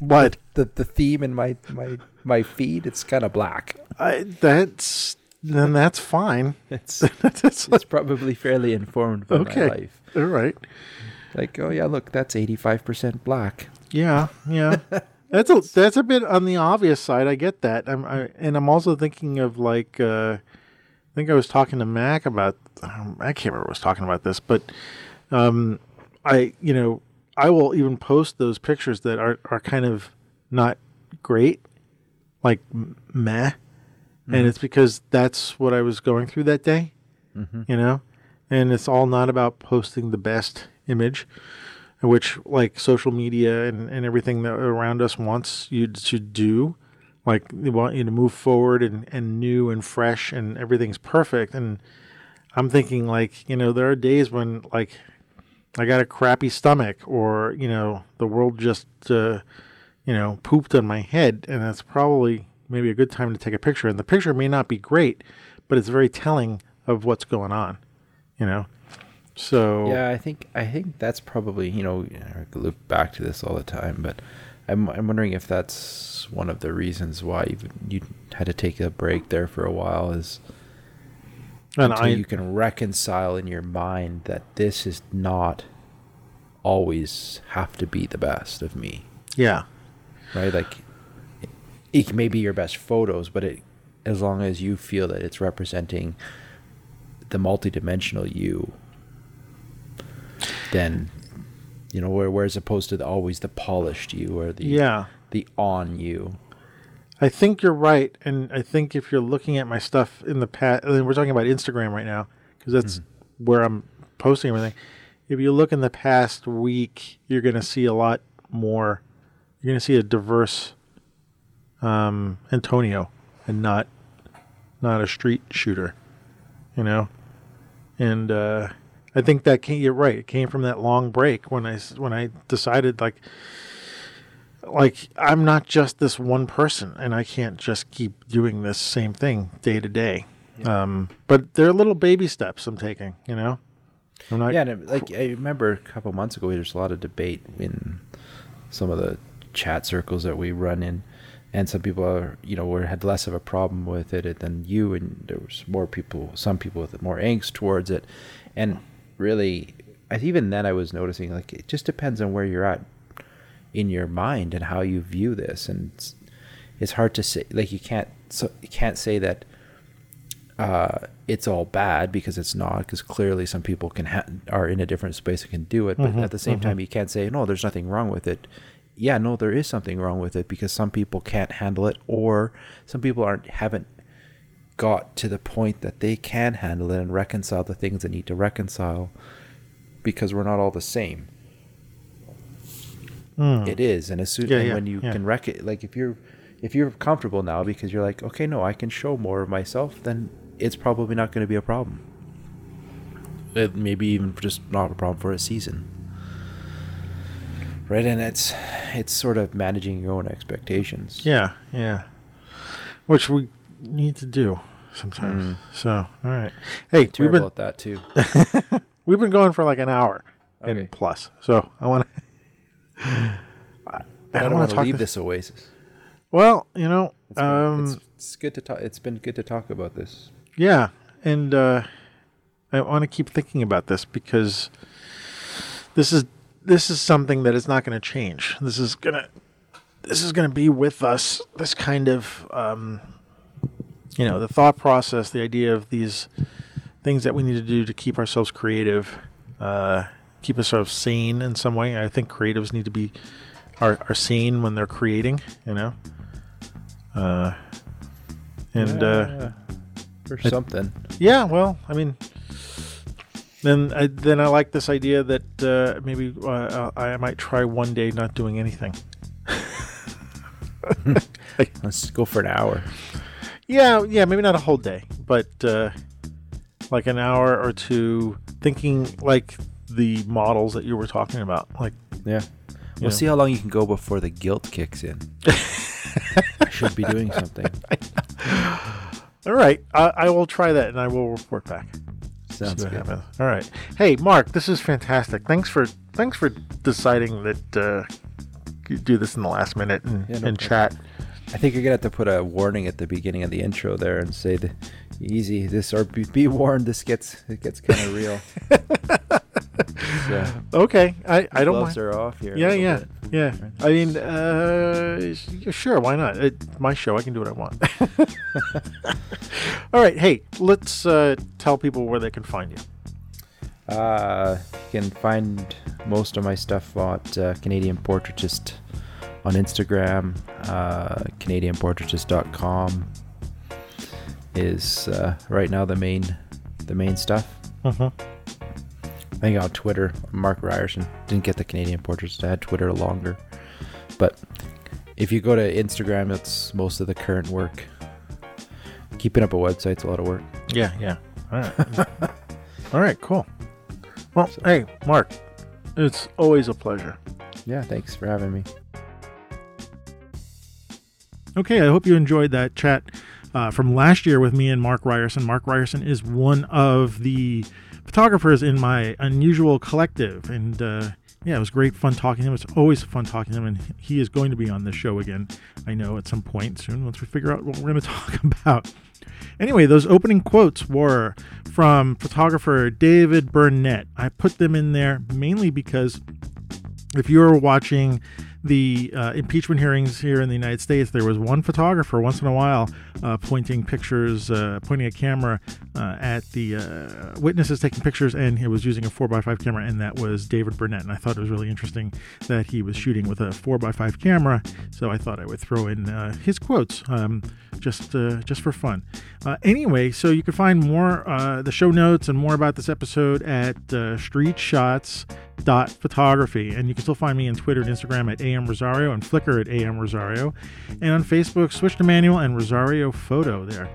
Speaker 1: what?
Speaker 2: the the theme in my my my feed it's kind of black
Speaker 1: I, that's then that's fine. [laughs]
Speaker 2: it's [laughs]
Speaker 1: that's
Speaker 2: it's probably fairly informed by
Speaker 1: Okay.
Speaker 2: my life
Speaker 1: all right.
Speaker 2: like oh yeah look that's 85% black
Speaker 1: Yeah, yeah. [laughs] that's a that's a bit on the obvious side. I get that. I'm I, and I'm also thinking of like uh, I think I was talking to Mac about um, I can't remember I was talking about this, but um, I you know I will even post those pictures that are are kind of not great, like meh, mm-hmm. and it's because that's what I was going through that day, mm-hmm. you know, and it's all not about posting the best image which like social media and, and everything that around us wants you to do like they want you to move forward and, and new and fresh and everything's perfect and i'm thinking like you know there are days when like i got a crappy stomach or you know the world just uh, you know pooped on my head and that's probably maybe a good time to take a picture. And the picture may not be great but it's very telling of what's going on you know? So
Speaker 2: yeah, I think I think that's probably you know I loop back to this all the time, but I'm I'm wondering if that's one of the reasons why you you had to take a break there for a while is and until I, you can reconcile in your mind that this is not always have to be the best of me.
Speaker 1: Yeah.
Speaker 2: Right, like it may be your best photos, but it as long as you feel that it's representing the multidimensional you then you know where whereas opposed to the, always the polished you or the
Speaker 1: yeah
Speaker 2: the on you
Speaker 1: i think you're right and i think if you're looking at my stuff in the past and we're talking about instagram right now because that's mm-hmm. where i'm posting everything if you look in the past week you're going to see a lot more you're going to see a diverse um, antonio and not not a street shooter you know and uh I think that came, you're right. It came from that long break when I when I decided like like I'm not just this one person, and I can't just keep doing this same thing day to day. Yeah. Um, but there are little baby steps I'm taking. You know,
Speaker 2: I'm not. Yeah, like I remember a couple months ago, there's a lot of debate in some of the chat circles that we run in, and some people are, you know, were had less of a problem with it than you, and there was more people, some people with more angst towards it, and really, even then, I was noticing like it just depends on where you're at in your mind and how you view this, and it's, it's hard to say. Like you can't so you can't say that uh, it's all bad because it's not. Because clearly, some people can ha- are in a different space and can do it, but mm-hmm, at the same mm-hmm. time, you can't say no. There's nothing wrong with it. Yeah, no, there is something wrong with it because some people can't handle it, or some people aren't haven't got to the point that they can handle it and reconcile the things they need to reconcile because we're not all the same. Mm. It is, and as soon yeah, and yeah, when you yeah. can wreck it, like if you're if you're comfortable now because you're like, okay, no, I can show more of myself, then it's probably not going to be a problem. It maybe even just not a problem for a season, right? And it's it's sort of managing your own expectations.
Speaker 1: Yeah, yeah. Which we need to do sometimes. Mm. So, all right. Hey,
Speaker 2: we've been at that too. [laughs]
Speaker 1: we've been going for like an hour okay. and plus. So I want to. [laughs]
Speaker 2: I, I don't, want to leave this. this oasis.
Speaker 1: Well, you know,
Speaker 2: it's, um, it's, it's, good to talk. It's been good to talk about this.
Speaker 1: Yeah, and uh, I want to keep thinking about this because this is this is something that is not going to change. This is gonna this is going to be with us. This kind of um, you know, the thought process, the idea of these things that we need to do to keep ourselves creative, uh, keep us sort of sane in some way. I think creatives need to be are, are sane when they're creating, you know. Uh, and uh,
Speaker 2: or something.
Speaker 1: yeah, well, I mean, then I, then I like this idea that uh, maybe uh, I might try one day not doing anything. [laughs]
Speaker 2: Let's go for an hour.
Speaker 1: Yeah, yeah, maybe not a whole day, but uh, like an hour or two thinking like the models that you were talking about. Like,
Speaker 2: yeah. We'll know. see how long you can go before the guilt kicks in. [laughs] I should be doing something. [laughs]
Speaker 1: All right, I, I, will try that and I will report back.
Speaker 2: Sounds good. Happens.
Speaker 1: All right. Hey, Mark, this is fantastic. Thanks for thanks for deciding that uh, you do this in the last minute and, yeah, no and chat.
Speaker 2: I think you're gonna have to put a warning at the beginning of the intro there and say the easy this or be, be warned this gets it gets kind of real. [laughs]
Speaker 1: so, okay, I I don't
Speaker 2: gloves
Speaker 1: mind.
Speaker 2: are off here.
Speaker 1: Yeah, yeah, bit. Yeah, I mean, uh, sure, why not? It, my show, I can do what I want. [laughs] All right, hey, let's uh, tell people where they can find you.
Speaker 2: Uh, you can find most of my stuff at uh, Canadian Portraitist on Instagram. Uh, CanadianPortraitist.com is uh, right now the main the main stuff.
Speaker 1: Uh-huh.
Speaker 2: I think on Twitter, Mark Ryerson didn't get the Canadian Portraits. I had Twitter longer, but if you go to Instagram, that's most of the current work. Keeping up a website's a lot of work.
Speaker 1: Yeah, yeah. All right, [laughs] all right, cool. Well, so. hey, Mark, it's always a pleasure.
Speaker 2: Yeah, thanks for having me.
Speaker 1: Okay, I hope you enjoyed that chat uh, from last year with me and Mark Ryerson. Mark Ryerson is one of the photographers in my unusual collective. And uh, yeah, it was great fun talking to him. It's always fun talking to him. And he is going to be on this show again, I know, at some point soon once we figure out what we're going [laughs] to talk about. Anyway, those opening quotes were from photographer David Burnett. I put them in there mainly because if you're watching the uh, impeachment hearings here in the United States, there was one photographer once in a while uh, pointing pictures, uh, pointing a camera uh, at the uh, witnesses taking pictures, and he was using a 4x5 camera, and that was David Burnett. And I thought it was really interesting that he was shooting with a 4x5 camera, so I thought I would throw in uh, his quotes. Um, just just for fun. anyway, so you can find more the show notes and more about this episode at Street Shots dot photography and you can still find me on twitter and instagram at am rosario and flickr at am rosario. And on facebook switch to manual and rosario photo there.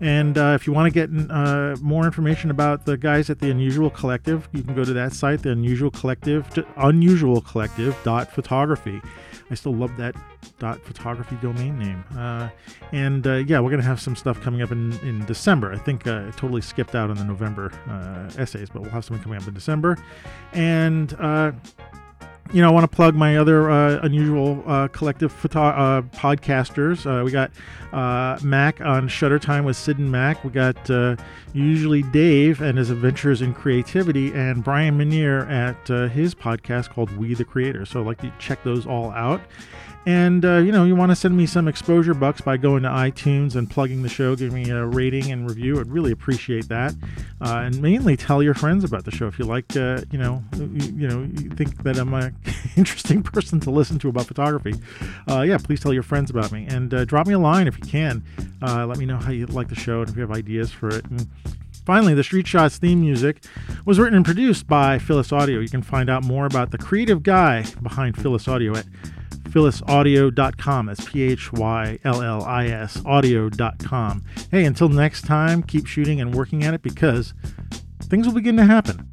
Speaker 1: And uh, if you want to get uh, more information about the guys at the unusual collective you can go to that site the unusual collective unusual collective dot photography I still love that dot photography domain name. Uh, and uh, yeah, we're gonna have some stuff coming up in, in December. I think uh, I totally skipped out on the November uh, essays, but we'll have something coming up in December. And uh, you know, I want to plug my other uh, unusual uh, collective photo- uh, podcasters. Uh, we got uh, Mac on Shutter Time with Sid and Mac. We got usually Dave and his adventures in creativity, and Brian Minier at his podcast called We the Creator. So I'd like to check those all out. And, uh, you know, you want to send me some exposure bucks by going to iTunes and plugging the show, giving me a rating and review. I'd really appreciate that. Uh, and mainly tell your friends about the show if you like, uh, you know, you, you, know, you think that I'm an [laughs] interesting person to listen to about photography. Uh, yeah, please tell your friends about me. And uh, drop me a line if you can. Uh, let me know how you like the show and if you have ideas for it. And finally, the Street Shots theme music was written and produced by Phyllis Audio. You can find out more about the creative guy behind Phyllis Audio at phyllisaudio.com. That's P H Y L L I S audio.com. Hey, until next time, keep shooting and working at it because things will begin to happen.